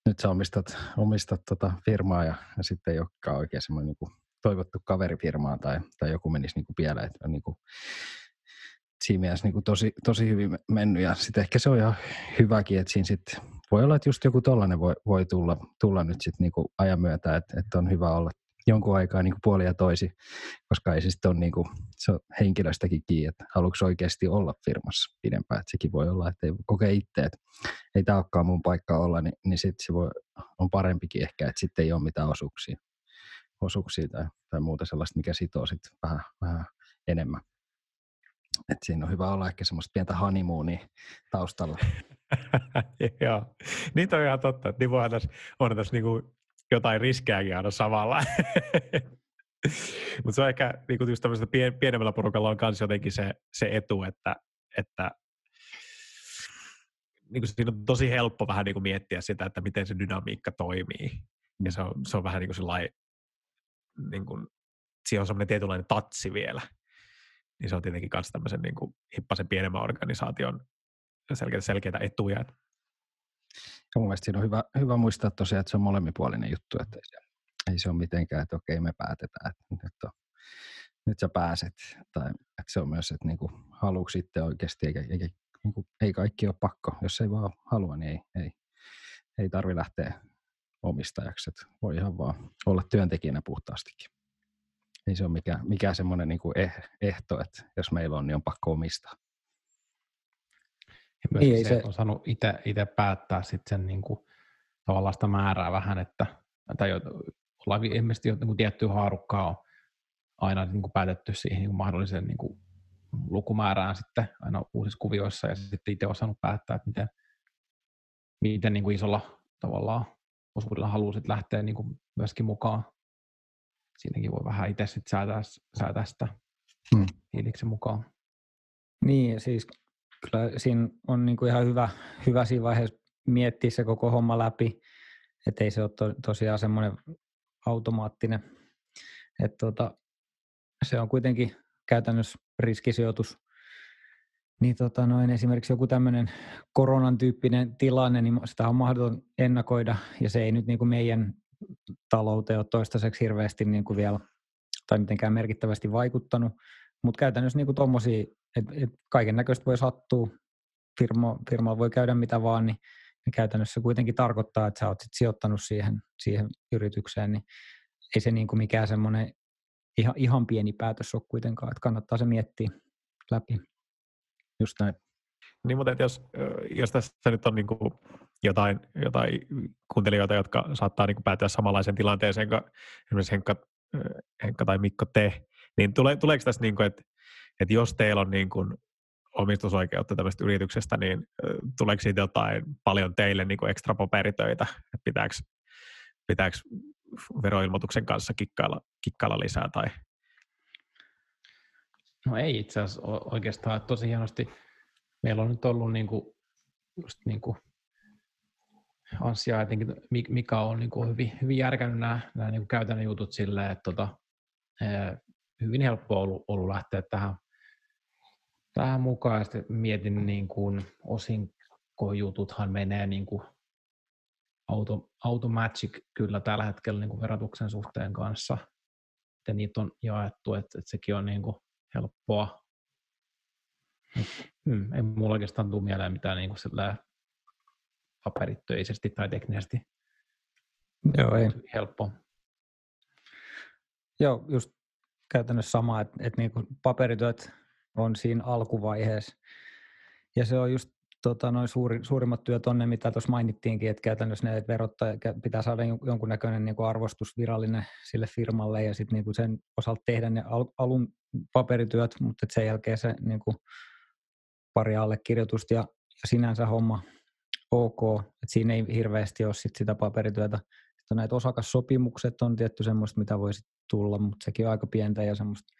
nyt sä omistat, omistat tota firmaa ja, ja sitten ei olekaan oikein semmoinen niin toivottu kaverifirmaa tai, tai joku menisi niin kuin pieleen. Että niin kuin, siinä mielessä niin kuin tosi, tosi hyvin mennyt ja sitten ehkä se on ihan hyväkin, että siinä sitten voi olla, että just joku tollainen voi, voi tulla, tulla nyt sitten niin ajan myötä, että, että on hyvä olla jonkun aikaa niin puoli ja toisi, koska ei se sitten ole niin kuin, se on henkilöstäkin kiinni, että haluatko oikeasti olla firmassa pidempään. Että sekin voi olla, että ei kokee itse, että ei tämä olekaan mun paikka olla, niin, niin sitten se voi, on parempikin ehkä, että sitten ei ole mitään osuuksia, osuuksia tai, tai muuta sellaista, mikä sitoo sitten vähän, vähän enemmän. Et siinä on hyvä olla ehkä semmoista pientä honeymoonia taustalla. Joo, niin on ihan totta. Niin voihan tässä, on tässä niinku jotain riskejäkin aina samalla. Mutta se on ehkä niin kuin just pien, pienemmällä porukalla on myös jotenkin se, se etu, että, että niin kuin siinä on tosi helppo vähän niin kuin miettiä sitä, että miten se dynamiikka toimii. Ja se on, se on vähän niin kuin sellainen, niin kuin, siinä on semmoinen tietynlainen tatsi vielä. Niin se on tietenkin myös tämmöisen niin kuin hippasen pienemmän organisaation selkeitä, selkeitä etuja. Ja mun mielestä siinä on hyvä, hyvä muistaa tosiaan, että se on molemminpuolinen juttu, että ei se, ei se ole mitenkään, että okei me päätetään, että, että nyt sä pääset. Tai että se on myös, että niin kuin, haluuko sitten oikeasti, eikä, eikä niin kuin, ei kaikki ole pakko. Jos ei vaan halua, niin ei, ei, ei tarvi lähteä omistajaksi. Että voi ihan vaan olla työntekijänä puhtaastikin. Ei se ole mikään, mikään semmoinen niin kuin eh, ehto, että jos meillä on, niin on pakko omistaa. Ja myös niin, se, se, on saanut itse päättää sitten sen niin kuin, tavallaan sitä määrää vähän, että tai ollaan ilmeisesti jo niin tiettyä haarukkaa on aina niin kuin päätetty siihen niin kuin mahdolliseen niin kuin lukumäärään sitten aina uusissa kuvioissa ja sitten itse osannut päättää, että miten, miten niin kuin isolla tavallaan osuudella haluaisit lähteä niin kuin myöskin mukaan. Siinäkin voi vähän itse sitten säätää, säätää sitä hmm. hiiliksen mukaan. Niin, siis kyllä siinä on niin kuin ihan hyvä, hyvä siinä vaiheessa miettiä se koko homma läpi, että ei se ole to, tosiaan semmoinen automaattinen, että tota, se on kuitenkin käytännössä riskisijoitus. Niin tota noin, esimerkiksi joku tämmöinen koronan tyyppinen tilanne, niin sitä on mahdoton ennakoida, ja se ei nyt niin kuin meidän talouteen ole toistaiseksi hirveästi niin kuin vielä tai mitenkään merkittävästi vaikuttanut, mutta käytännössä niin tuommoisia, että et kaiken näköistä voi sattua, firma, firma voi käydä mitä vaan, niin, niin käytännössä kuitenkin tarkoittaa, että sä oot sit sijoittanut siihen, siihen yritykseen, niin ei se niin kuin mikään semmoinen ihan, ihan pieni päätös ole kuitenkaan, että kannattaa se miettiä läpi. Just näin. Niin, mutta jos, jos tässä nyt on niin kuin jotain, jotain kuuntelijoita, jotka saattaa niin kuin päätyä samanlaiseen tilanteeseen kuin esimerkiksi Henkka, Henkka tai Mikko te, niin tule, tuleeko tässä, niin kuin, että, että jos teillä on niin kuin omistusoikeutta tämmöisestä yrityksestä, niin tuleeko siitä jotain paljon teille niin kuin ekstra paperitöitä, että pitääkö, pitääkö veroilmoituksen kanssa kikkailla, kikkailla lisää? Tai? No ei itse asiassa oikeastaan. Tosi hienosti meillä on nyt ollut niin kuin, just niin kuin Anssi etenkin Mika on niin kuin hyvin, hyvin järkännyt nämä, nämä niin kuin käytännön jutut silleen, että tota, hyvin helppo ollut, ollut lähteä tähän, tähän mukaan. Ja sitten mietin niin kuin osinkojututhan menee niin kuin auto, automagic kyllä tällä hetkellä niin kuin verotuksen suhteen kanssa. Ja niitä on jaettu, että, että sekin on niin kuin helppoa. Hmm, ei mulla oikeastaan tule mieleen mitään niin kuin paperittöisesti tai teknisesti Joo, ei. helppo. Joo, just käytännössä sama, että, että niin kuin paperityöt on siinä alkuvaiheessa. Ja se on just tota, noin suuri, suurimmat työt on ne, mitä tuossa mainittiinkin, että käytännössä ne verottaja pitää saada jonkunnäköinen niin kuin arvostus virallinen sille firmalle ja sitten niin sen osalta tehdä ne al, alun paperityöt, mutta sen jälkeen se niin kuin pari allekirjoitusta ja, ja sinänsä homma ok, että siinä ei hirveästi ole sit sitä paperityötä. Sitten näitä osakassopimukset on tietty semmoista, mitä voisi tulla, mutta sekin on aika pientä ja semmoista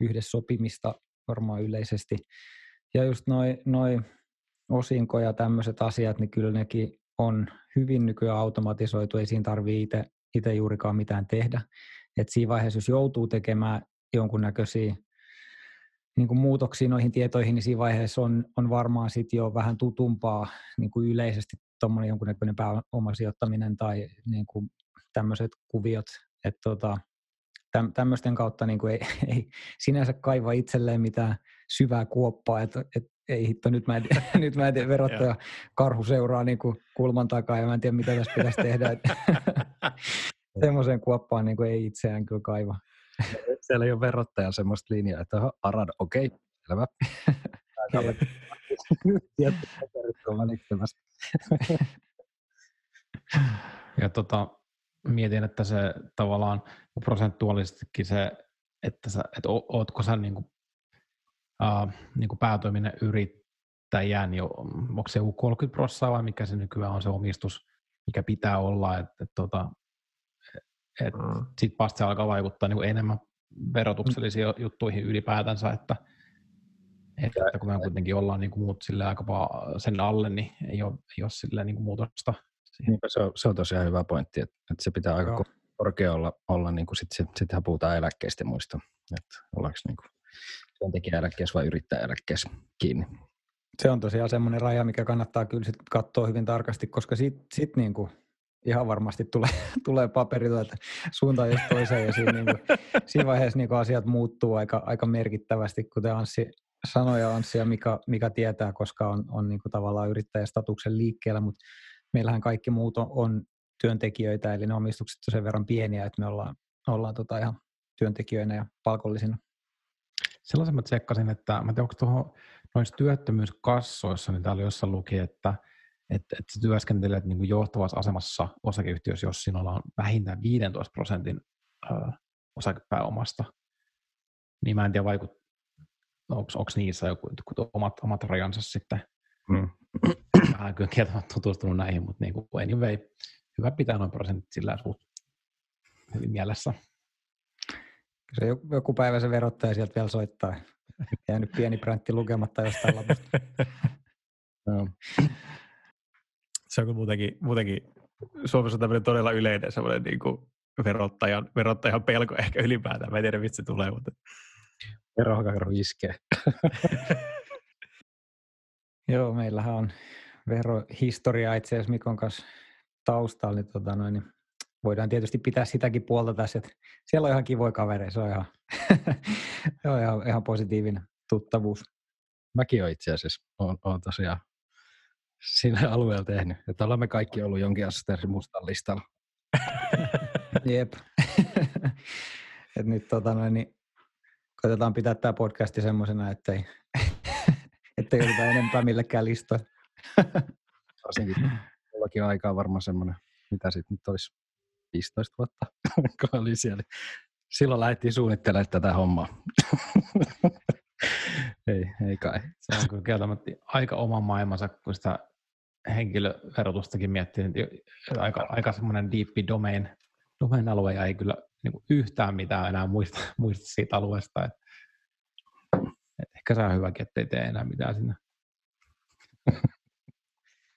yhdessä sopimista varmaan yleisesti. Ja just noin noi osinko ja tämmöiset asiat, niin kyllä nekin on hyvin nykyään automatisoitu, ei siinä tarvitse itse juurikaan mitään tehdä. Et siinä vaiheessa, jos joutuu tekemään jonkunnäköisiä niin kuin muutoksia noihin tietoihin, niin siinä vaiheessa on, on varmaan sit jo vähän tutumpaa niin kuin yleisesti tuommoinen jonkunnäköinen pääomasijoittaminen tai niin kuin tämmöiset kuviot, että tota, tämmöisten kautta niin kuin ei, ei sinänsä kaiva itselleen mitään syvää kuoppaa, että, että ei hitto, nyt mä en, nyt mä en tiedä, verottaja karhu seuraa niin kuin kulman takaa ja mä en tiedä, mitä tässä pitäisi tehdä. Semmoiseen kuoppaan niin kuin ei itseään kyllä kaiva. Siellä ei ole verottaja semmoista linjaa, että Arad, okei, okay, selvä. ja tota, mietin, että se tavallaan prosentuaalisestikin se, että, sä, että ootko sä niin kuin uh, niin kuin päätoiminen yrittäjä, niin onko se 30 prosenttia vai mikä se nykyään on se omistus, mikä pitää olla, että et, tota, et mm. sitten vasta se alkaa vaikuttaa niin kuin enemmän verotuksellisiin mm. juttuihin ylipäätänsä, että, että, että kun me kuitenkin ollaan niin kuin muut sille aika sen alle, niin ei ole, ei ole sille niin kuin muutosta. Niinpä se on, se on tosiaan hyvä pointti, että, että se pitää aika Joo. korkea olla, olla niin kuin sit, sit, sittenhän puhutaan eläkkeistä muista, että ollaanko niin kuin työntekijäeläkkeessä vai yrittäjäeläkkeessä kiinni. Se on tosiaan semmoinen raja, mikä kannattaa kyllä sit katsoa hyvin tarkasti, koska sitten sit niinku ihan varmasti tulee, tulee paperilla, että suuntaan jos toiseen ja siinä, niin kuin, siinä vaiheessa niin kuin asiat muuttuu aika, aika merkittävästi, kuten Anssi sanoi ja Anssi ja Mika, Mika tietää, koska on, on niin kuin tavallaan yrittäjästatuksen liikkeellä, mutta meillähän kaikki muut on, on työntekijöitä, eli ne omistukset on sen verran pieniä, että me ollaan, ollaan tota ihan työntekijöinä ja palkollisina. Sellaisen mä tsekkasin, että mä tiedän, onko tuohon noissa työttömyyskassoissa, niin täällä jossain luki, että, että, että sä työskentelet niin kuin johtavassa asemassa osakeyhtiössä, jos sinulla on vähintään 15 prosentin ö, osakepääomasta. Niin mä en tiedä, vaikut, onko niissä joku omat, omat rajansa sitten. Mm. Mä en kyllä kieltämättä tutustunut näihin, mutta niin kuin anyway, hyvä pitää noin prosentit sillä hyvin mielessä. Se joku päivä se verottaja sieltä vielä soittaa. Jäänyt pieni präntti lukematta jostain lapusta. no. Se on muutenkin, muutenkin Suomessa on tämmöinen todella yleinen semmoinen niin kuin verottajan, verottajan pelko ehkä ylipäätään. Mä en tiedä, mistä se tulee, mutta... Verohakaro iskee. Joo, meillähän on verohistoria itse asiassa Mikon kanssa taustalla, niin, tota noin, niin voidaan tietysti pitää sitäkin puolta tässä, että siellä on ihan kivoja kavereita, se on ihan, se on ihan, ihan positiivinen tuttavuus. Mäkin olen itse asiassa, olen, olen tosiaan sillä alueella tehnyt, että olemme kaikki ollut jonkin asterin mustan listalla. Jep. Et nyt tota noin, niin koitetaan pitää tämä podcasti semmoisena, ettei, ettei jouduta enempää millekään listoille. Varsinkin mullakin aikaa varmaan semmoinen, mitä sitten nyt olisi 15 vuotta, kun oli siellä. Silloin lähdettiin suunnittelemaan tätä hommaa. Ei, ei kai. Se on kyllä kieltämättä aika oma maailmansa, kun sitä henkilöverotustakin miettii, että aika, aika semmoinen deep domain, domain alue ja ei kyllä niin kuin yhtään mitään enää muista, muista siitä alueesta. Et, et ehkä se on hyväkin, ettei tee enää mitään sinne.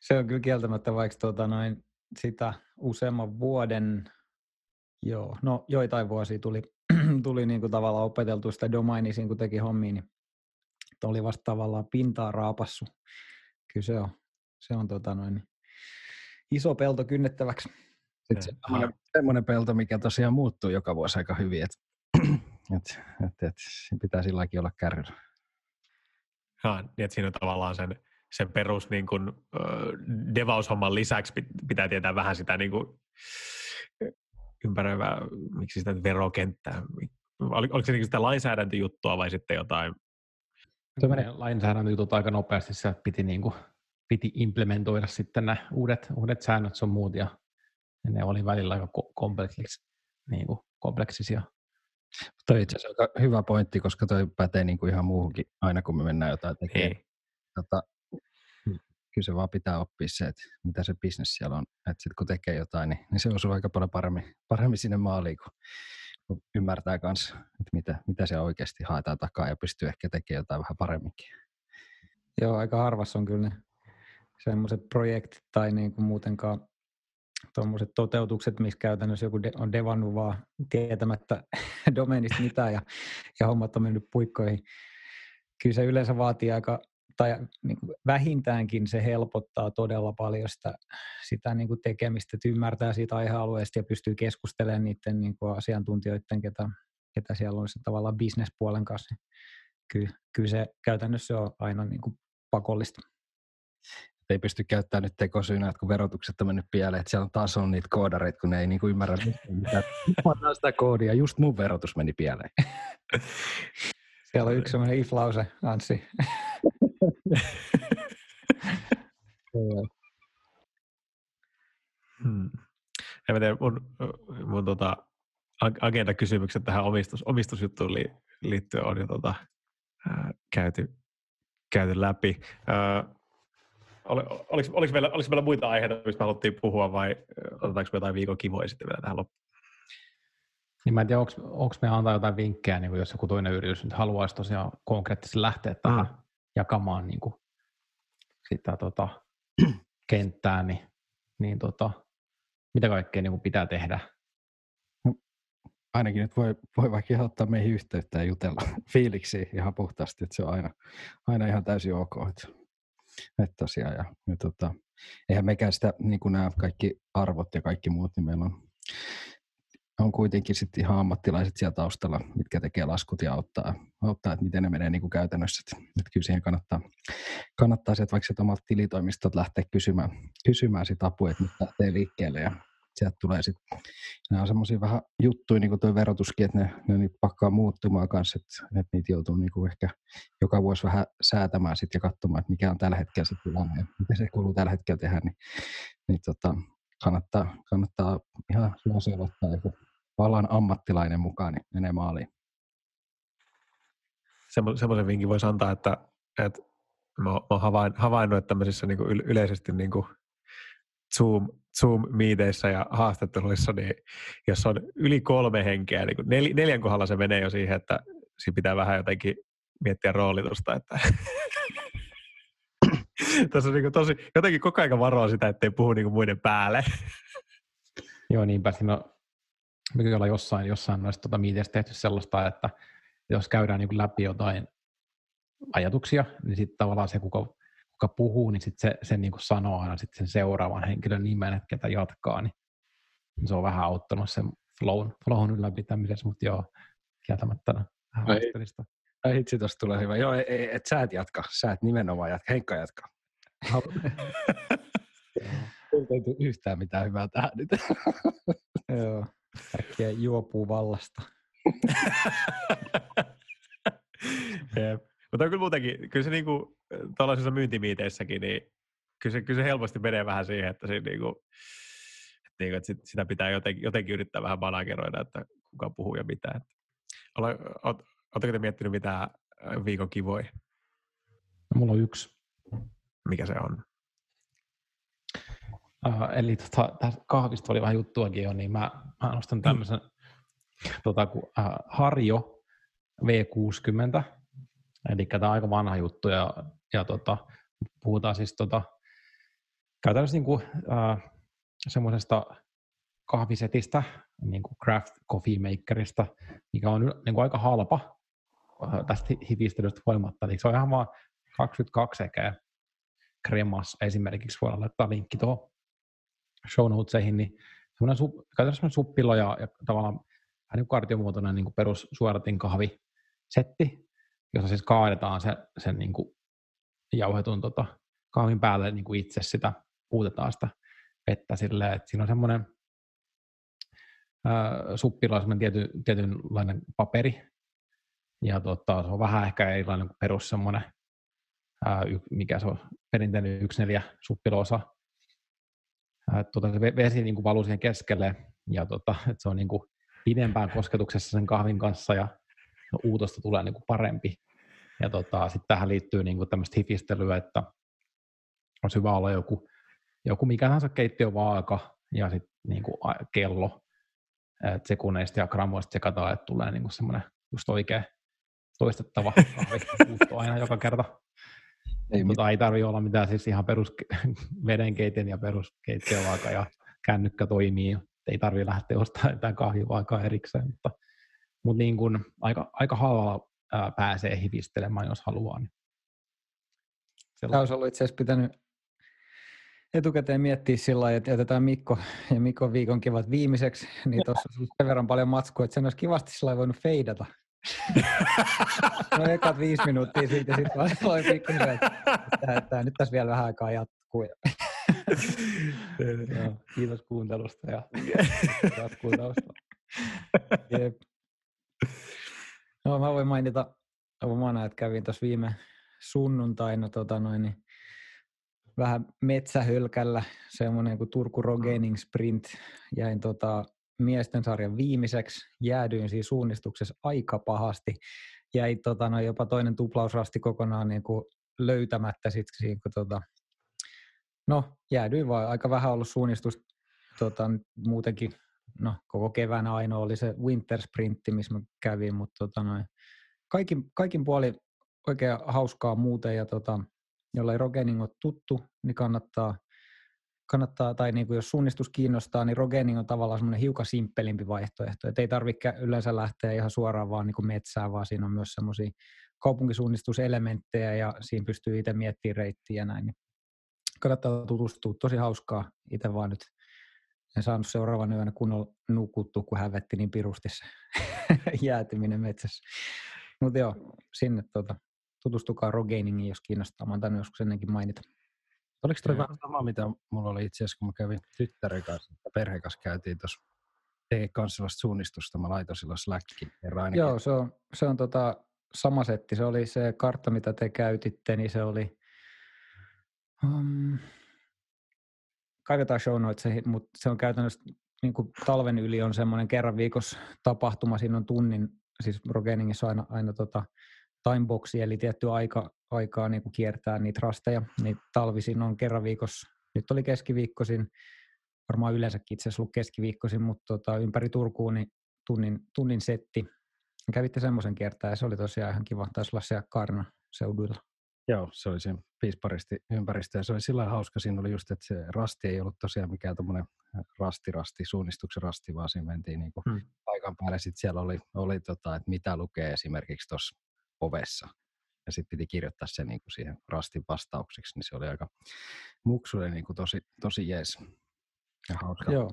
se on kyllä kieltämättä, vaikka tuota noin, sitä useamman vuoden Joo, no joitain vuosia tuli, tuli niin kuin tavallaan opeteltu sitä domainisiin, kun teki hommiin, niin oli vasta tavallaan pintaa raapassu. Kyllä se on, se on tota noin, iso pelto kynnettäväksi. Sitten se semmoinen, semmoinen pelto, mikä tosiaan muuttuu joka vuosi aika hyvin, että et, et, et, pitää silläkin olla kärryllä. Ja, niin että siinä on tavallaan sen, sen perus niin kuin, uh, devaushomman lisäksi pitää tietää vähän sitä niin kuin, ympäröivää, miksi sitä verokenttää, oliko se niin sitä lainsäädäntöjuttua vai sitten jotain? Se menee lainsäädäntöjutut aika nopeasti, se piti, niin kuin, piti implementoida sitten nämä uudet, uudet säännöt sun muut, ja ne oli välillä aika kompleksis, niin kuin, kompleksisia. Toi itse asiassa aika hyvä pointti, koska toi pätee niin kuin ihan muuhunkin aina, kun me mennään jotain tekemään. Tota, kyllä se vaan pitää oppia se, että mitä se bisnes siellä on. Että sitten kun tekee jotain, niin, niin se osuu aika paljon paremmin, paremmin sinne maaliin, kun ymmärtää myös, että mitä, mitä se oikeasti haetaan takaa ja pystyy ehkä tekemään jotain vähän paremminkin. Joo, aika harvassa on kyllä ne semmoiset projektit tai niin kuin muutenkaan tuommoiset toteutukset, missä käytännössä joku on devannut vaan tietämättä domeenista mitään ja, ja hommat on mennyt puikkoihin. Kyllä se yleensä vaatii aika tai niin kuin vähintäänkin se helpottaa todella paljon sitä, sitä niin kuin tekemistä, että ymmärtää siitä aihealueesta ja pystyy keskustelemaan niiden niin kuin asiantuntijoiden, ketä, ketä siellä on se tavallaan bisnespuolen kanssa. Kyllä, kyllä se käytännössä on aina niin kuin pakollista. Ei pysty käyttämään nyt tekosyynä, että kun verotukset on mennyt pieleen, että siellä on taas on niitä koodareita, kun ne ei niin kuin ymmärrä mitä sitä koodia. Just mun verotus meni pieleen. Siellä on yksi sellainen if-lause, Anssi. hmm. En tiedä, mun, mun tota, agenda-kysymykset tähän omistus, omistusjuttuun li, liittyen on jo tota, ää, käyty, käyty läpi. Ää, oliko, oliko, meillä, oliko meillä muita aiheita, mistä me haluttiin puhua vai otetaanko me jotain viikon kivoja sitten vielä tähän loppuun? Niin mä en tiedä, onko me antaa jotain vinkkejä, niin jos joku toinen yritys nyt haluaisi tosiaan konkreettisesti lähteä tähän mm. Jakamaan niin kuin sitä tota, kenttää, niin, niin tota, mitä kaikkea niin kuin pitää tehdä? Ainakin nyt voi, voi vaikka ottaa meihin yhteyttä ja jutella fiiliksi ihan puhtaasti, että se on aina, aina ihan täysin ok. Että, että tosiaan, ja, ja tota, eihän mekään sitä, niin kuin nämä kaikki arvot ja kaikki muut, niin meillä on, on kuitenkin sitten ihan ammattilaiset siellä taustalla, mitkä tekee laskut ja auttaa, auttaa että miten ne menee niin kuin käytännössä. Että kyllä siihen kannattaa, kannattaa se, että vaikka sieltä omalta tilitoimistot lähteä kysymään, kysymään sitä apua, että nyt lähtee liikkeelle ja sieltä tulee sitten, nämä on semmoisia vähän juttuja, niin kuin tuo verotuskin, että ne, ne niin pakkaa muuttumaan kanssa, että, että niitä joutuu niin kuin ehkä joka vuosi vähän säätämään sitten ja katsomaan, että mikä on tällä hetkellä se tilanne ja miten se kuuluu tällä hetkellä tehdä, niin, niin tota, kannattaa, kannattaa ihan suosio ottaa joku alan ammattilainen mukaan, niin menee maaliin. Semmoisen vinkin voisi antaa, että, että mä oon havainnut, että tämmöisissä niin kuin yleisesti niin kuin Zoom, Zoom-miiteissä ja haastatteluissa, niin jos on yli kolme henkeä, niin nel, neljän kohdalla se menee jo siihen, että siinä pitää vähän jotenkin miettiä roolitusta, että tässä on niin tosi, jotenkin koko ajan varoa sitä, ettei puhu niin muiden päälle. Joo, niinpä siinä on, me olla jossain, jossain noista tuota miiteistä tehty sellaista, että jos käydään niin läpi jotain ajatuksia, niin sitten tavallaan se, kuka kuka puhuu, niin sit se, se niin kuin sanoo aina sit sen seuraavan henkilön nimen, että ketä jatkaa, niin se on vähän auttanut sen flown, flown ylläpitämisessä, mutta joo, kieltämättä vähän haasteellista. Ai hitsi, tuossa tulee hyvä. Joo, et, et sä et jatka, sä et nimenomaan jatka, Henkka jatka. Ei yhtään mitään hyvää tähän nyt. Joo, äkkiä juopuu vallasta. Jep. Mutta kyllä muutenkin, kyllä se niinku, tuollaisissa myyntimiiteissäkin, niin kyllä se, kyllä se helposti menee vähän siihen, että, siinä niinku, että, niinku, että sitä pitää jotenkin, jotenkin yrittää vähän manageroida, että kuka puhuu ja mitä. Oletteko te miettinyt mitään viikon kivoja? No, mulla on yksi. Mikä se on? Uh, eli tota, kahvista oli vähän juttuakin jo, niin mä, mä nostan tämmöisen mm. tota, uh, Harjo V60, Eli tämä on aika vanha juttu ja, ja tota, puhutaan siis tota, käytännössä niin kuin, äh, semmoisesta kahvisetistä, niin kuin craft coffee makerista, mikä on niin kuin aika halpa äh, tästä hitistelystä huolimatta. Eli se on ihan vaan 22 sekä kremas esimerkiksi voidaan laittaa linkki tuohon show notesihin, niin semmoinen su, semmoinen suppilo ja, ja tavallaan vähän niin kartiomuotoinen niin perus suoratin kahvisetti, jossa siis kaadetaan se, sen niin kuin jauhetun tota, kahvin päälle niin kuin itse sitä, puutetaan sitä vettä silleen, että siinä on semmoinen suppilla on tiety, tietynlainen paperi, ja tota, se on vähän ehkä erilainen kuin perus semmoinen, ää, mikä se on, perinteinen yksi neljä Tota, se vesi niin kuin valuu siihen keskelle, ja tota, että se on niin kuin pidempään kosketuksessa sen kahvin kanssa, ja uutosta tulee niin kuin parempi. Ja tota, sitten tähän liittyy niin kuin tämmöistä hifistelyä, että olisi hyvä olla joku, joku mikä tahansa keittiövaaka ja sitten niin kuin kello, että sekunneista ja grammoista sekataan, että tulee niin kuin semmoinen just oikea toistettava kahvi aina joka kerta. Ei, tota, ei tarvitse olla mitään siis ihan perus vedenkeitin ja peruskeittiövaaka ja kännykkä toimii. Ei tarvitse lähteä ostamaan jotain kahvivaakaa erikseen, mutta mutta niin kuin aika, aika halvalla ää, pääsee hivistelemään, jos haluaa. Niin Tämä olisi ollut itse asiassa pitänyt etukäteen miettiä sillä lailla, että jätetään Mikko ja Mikko viikon kivat viimeiseksi, niin tuossa on sen verran paljon matskua, että sen olisi kivasti sillä voinut feidata. no ekat viisi minuuttia siitä, sitten vaan voi pikkusen, että, että nyt tässä vielä vähän aikaa jatkuu. Joo, kiitos kuuntelusta ja jatkuu taustalla. Jep. No mä voin mainita omana, että kävin tuossa viime sunnuntaina tota noin, niin vähän metsähölkällä, semmoinen kuin Turku Rogening Sprint. Jäin tota, miesten sarjan viimeiseksi, jäädyin siinä suunnistuksessa aika pahasti. Jäi tota, no, jopa toinen tuplausrasti kokonaan niin kuin löytämättä sitten siinä, kun tota, no jäädyin vaan, aika vähän ollut suunnistus tota, muutenkin no, koko kevään ainoa oli se winter sprintti, missä mä kävin, mutta tota noin, kaikin, kaikin puoli oikein hauskaa muuten ja tota, jolla ei Rogening ole tuttu, niin kannattaa, kannattaa tai niin kuin jos suunnistus kiinnostaa, niin Rogening on tavallaan semmoinen hiukan simppelimpi vaihtoehto, että ei tarvitse yleensä lähteä ihan suoraan vaan niin kuin metsään, vaan siinä on myös semmoisia kaupunkisuunnistuselementtejä ja siinä pystyy itse miettimään reittiä ja näin. Niin kannattaa tutustua. Tosi hauskaa. Itse vaan nyt en saanut seuraavan yönä kunnolla nukuttua, kun hävetti niin pirusti se jäätyminen metsässä. Mutta joo, sinne tuota, tutustukaa Roganingiin, jos kiinnostaa. Mä oon joskus ennenkin mainita. Oliko toi vähän sama, mitä mulla oli itse asiassa, kun mä kävin tyttären kanssa, että perheen kanssa käytiin tuossa tekee kanssa sellaista suunnistusta, mä laitoin silloin Slackin Joo, se on, se on tota, sama setti. Se oli se kartta, mitä te käytitte, niin se oli... Um, kaivetaan show notes, mutta se on käytännössä niin kuin talven yli on semmoinen kerran viikossa tapahtuma, siinä on tunnin, siis Rogeningissa on aina, aina tota timeboxi, eli tietty aika, aikaa niin kuin kiertää niitä rasteja, niin talvisin on kerran viikossa, nyt oli keskiviikkoisin, varmaan yleensäkin itse asiassa ollut keskiviikkoisin, mutta tota, ympäri Turkuun niin tunnin, tunnin setti. Kävitte semmoisen kiertää ja se oli tosiaan ihan kiva, taisi olla siellä Karna seuduilla. Joo, se oli se piisparisti ympäristö ja se oli sillä hauska. Siinä oli just, että se rasti ei ollut tosiaan mikään tuommoinen rasti-rasti, suunnistuksen rasti, vaan siinä mentiin niin kuin hmm. paikan päälle. Sitten siellä oli, oli tota, että mitä lukee esimerkiksi tuossa ovessa. Ja sitten piti kirjoittaa se niin kuin siihen rastin vastauksiksi, niin se oli aika muksulle niin kuin tosi, tosi jees. Ja hauska. Joo.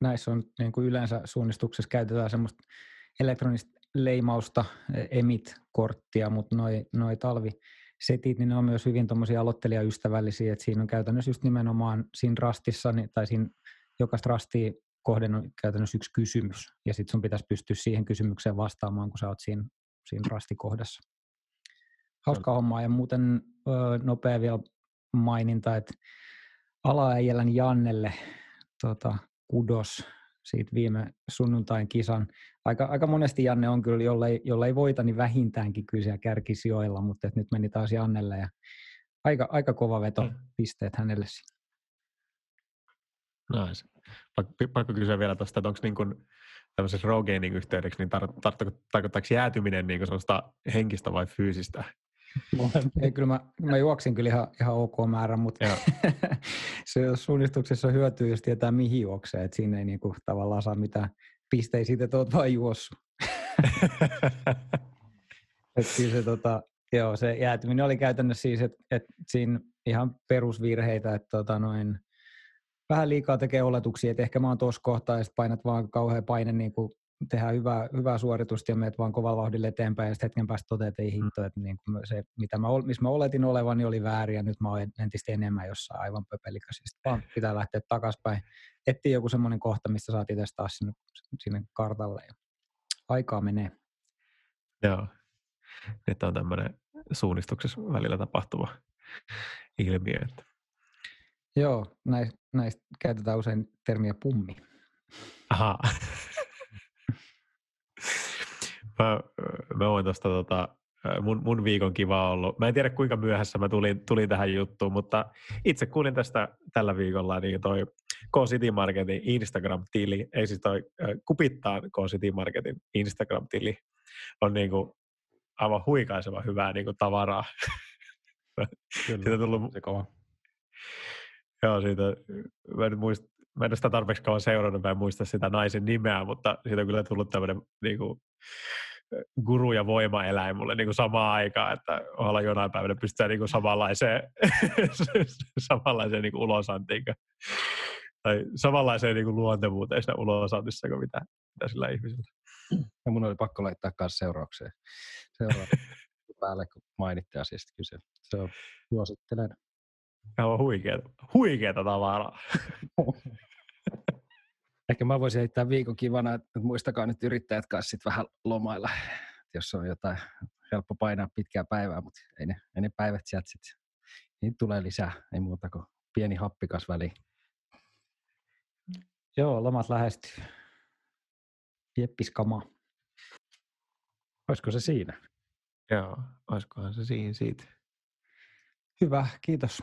Näissä on niin kuin yleensä suunnistuksessa käytetään semmoista elektronista leimausta, e, emit-korttia, mutta noi, noi talvisetit, niin ne on myös hyvin tuommoisia aloittelijaystävällisiä, että siinä on käytännössä just nimenomaan siinä rastissa, niin, tai siinä jokaista rastia kohden on käytännössä yksi kysymys, ja sitten sun pitäisi pystyä siihen kysymykseen vastaamaan, kun sä oot siinä, siinä rastikohdassa. Hauska hommaa, ja muuten ö, nopea vielä maininta, että alaäijälläni Jannelle tota, kudos siitä viime sunnuntain kisan. Aika, aika monesti Janne on kyllä, jollei, jollei voita, niin vähintäänkin kyllä siellä kärkisijoilla, mutta nyt meni taas Jannelle ja aika, aika kova veto mm. pisteet hänelle. Nice. Pakko kysyä vielä tuosta, että onko niin kuin tämmöisessä Rogainin yhteydeksi, niin tar- tar- tarkoittaako jäätyminen niin sellaista henkistä vai fyysistä ei, kyllä mä, mä juoksin kyllä ihan, ihan ok määrä, mutta se suunnistuksessa hyötyy, jos tietää mihin juoksee, että siinä ei niinku tavallaan saa mitään pisteitä siitä, että oot vain juossut. et se, tota, joo, se jäätyminen oli käytännössä siis, että et siinä ihan perusvirheitä, että tota, noin, vähän liikaa tekee oletuksia, että ehkä mä oon tuossa kohtaa ja painat vaan kauhean paine niin kuin tehdään hyvää, hyvää suoritusta ja meet vaan kovalla vauhdilla eteenpäin ja sitten hetken päästä toteat, että ei mm. hinto, että niin kuin se, mitä mä, missä mä oletin olevan, niin oli väärin ja nyt mä olen entistä enemmän jossain aivan pöpelikäs. Sitten vaan pitää lähteä takaspäin, etsiä joku semmoinen kohta, mistä saat itse taas sinne, sinne kartalle ja aikaa menee. Joo, nyt on tämmöinen suunnistuksessa välillä tapahtuva ilmiö. Että. Joo, näistä, näistä käytetään usein termiä pummi. Aha. Mä, mä voin tosta, tota, mun, mun viikon kiva ollut. Mä en tiedä kuinka myöhässä mä tulin, tulin tähän juttuun, mutta itse kuulin tästä tällä viikolla, niin toi K-City Marketin Instagram-tili, ei siis toi Kupittaan K-City Marketin Instagram-tili, on niin kuin aivan huikaiseva hyvää niin kuin tavaraa. Kyllä, siitä tullut, se kova. Joo, siitä, mä en, muist, mä en ole sitä tarpeeksi kauan seurannut, mä en muista sitä naisen nimeä, mutta siitä on kyllä tullut tämmöinen niin kuin, guru ja voimaeläin mulle niin kuin samaan aikaan, että olla jonain päivänä pystytään niin kuin samanlaiseen, samanlaiseen niin kuin ulosantiin tai samanlaiseen niin kuin luontevuuteen siinä ulosantissa kuin mitä, mitä sillä ihmisellä. Ja mun oli pakko laittaa myös seuraukseen. Seuraukseen päälle, kun mainitte asiasta kyse. Se on, suosittelen. Tämä on huikeeta, huikeeta tavaraa. Ehkä mä voisin heittää viikon kivana, että muistakaa nyt yrittäjät kanssa sit vähän lomailla, jos on jotain helppo painaa pitkää päivää, mutta ei ne, ei ne päivät sieltä sitten, niin tulee lisää, ei muuta kuin pieni happikas väli. Joo, lomat lähestyy. Jeppiskama. Olisiko se siinä? Joo, olisikohan se siinä siitä. Hyvä, kiitos.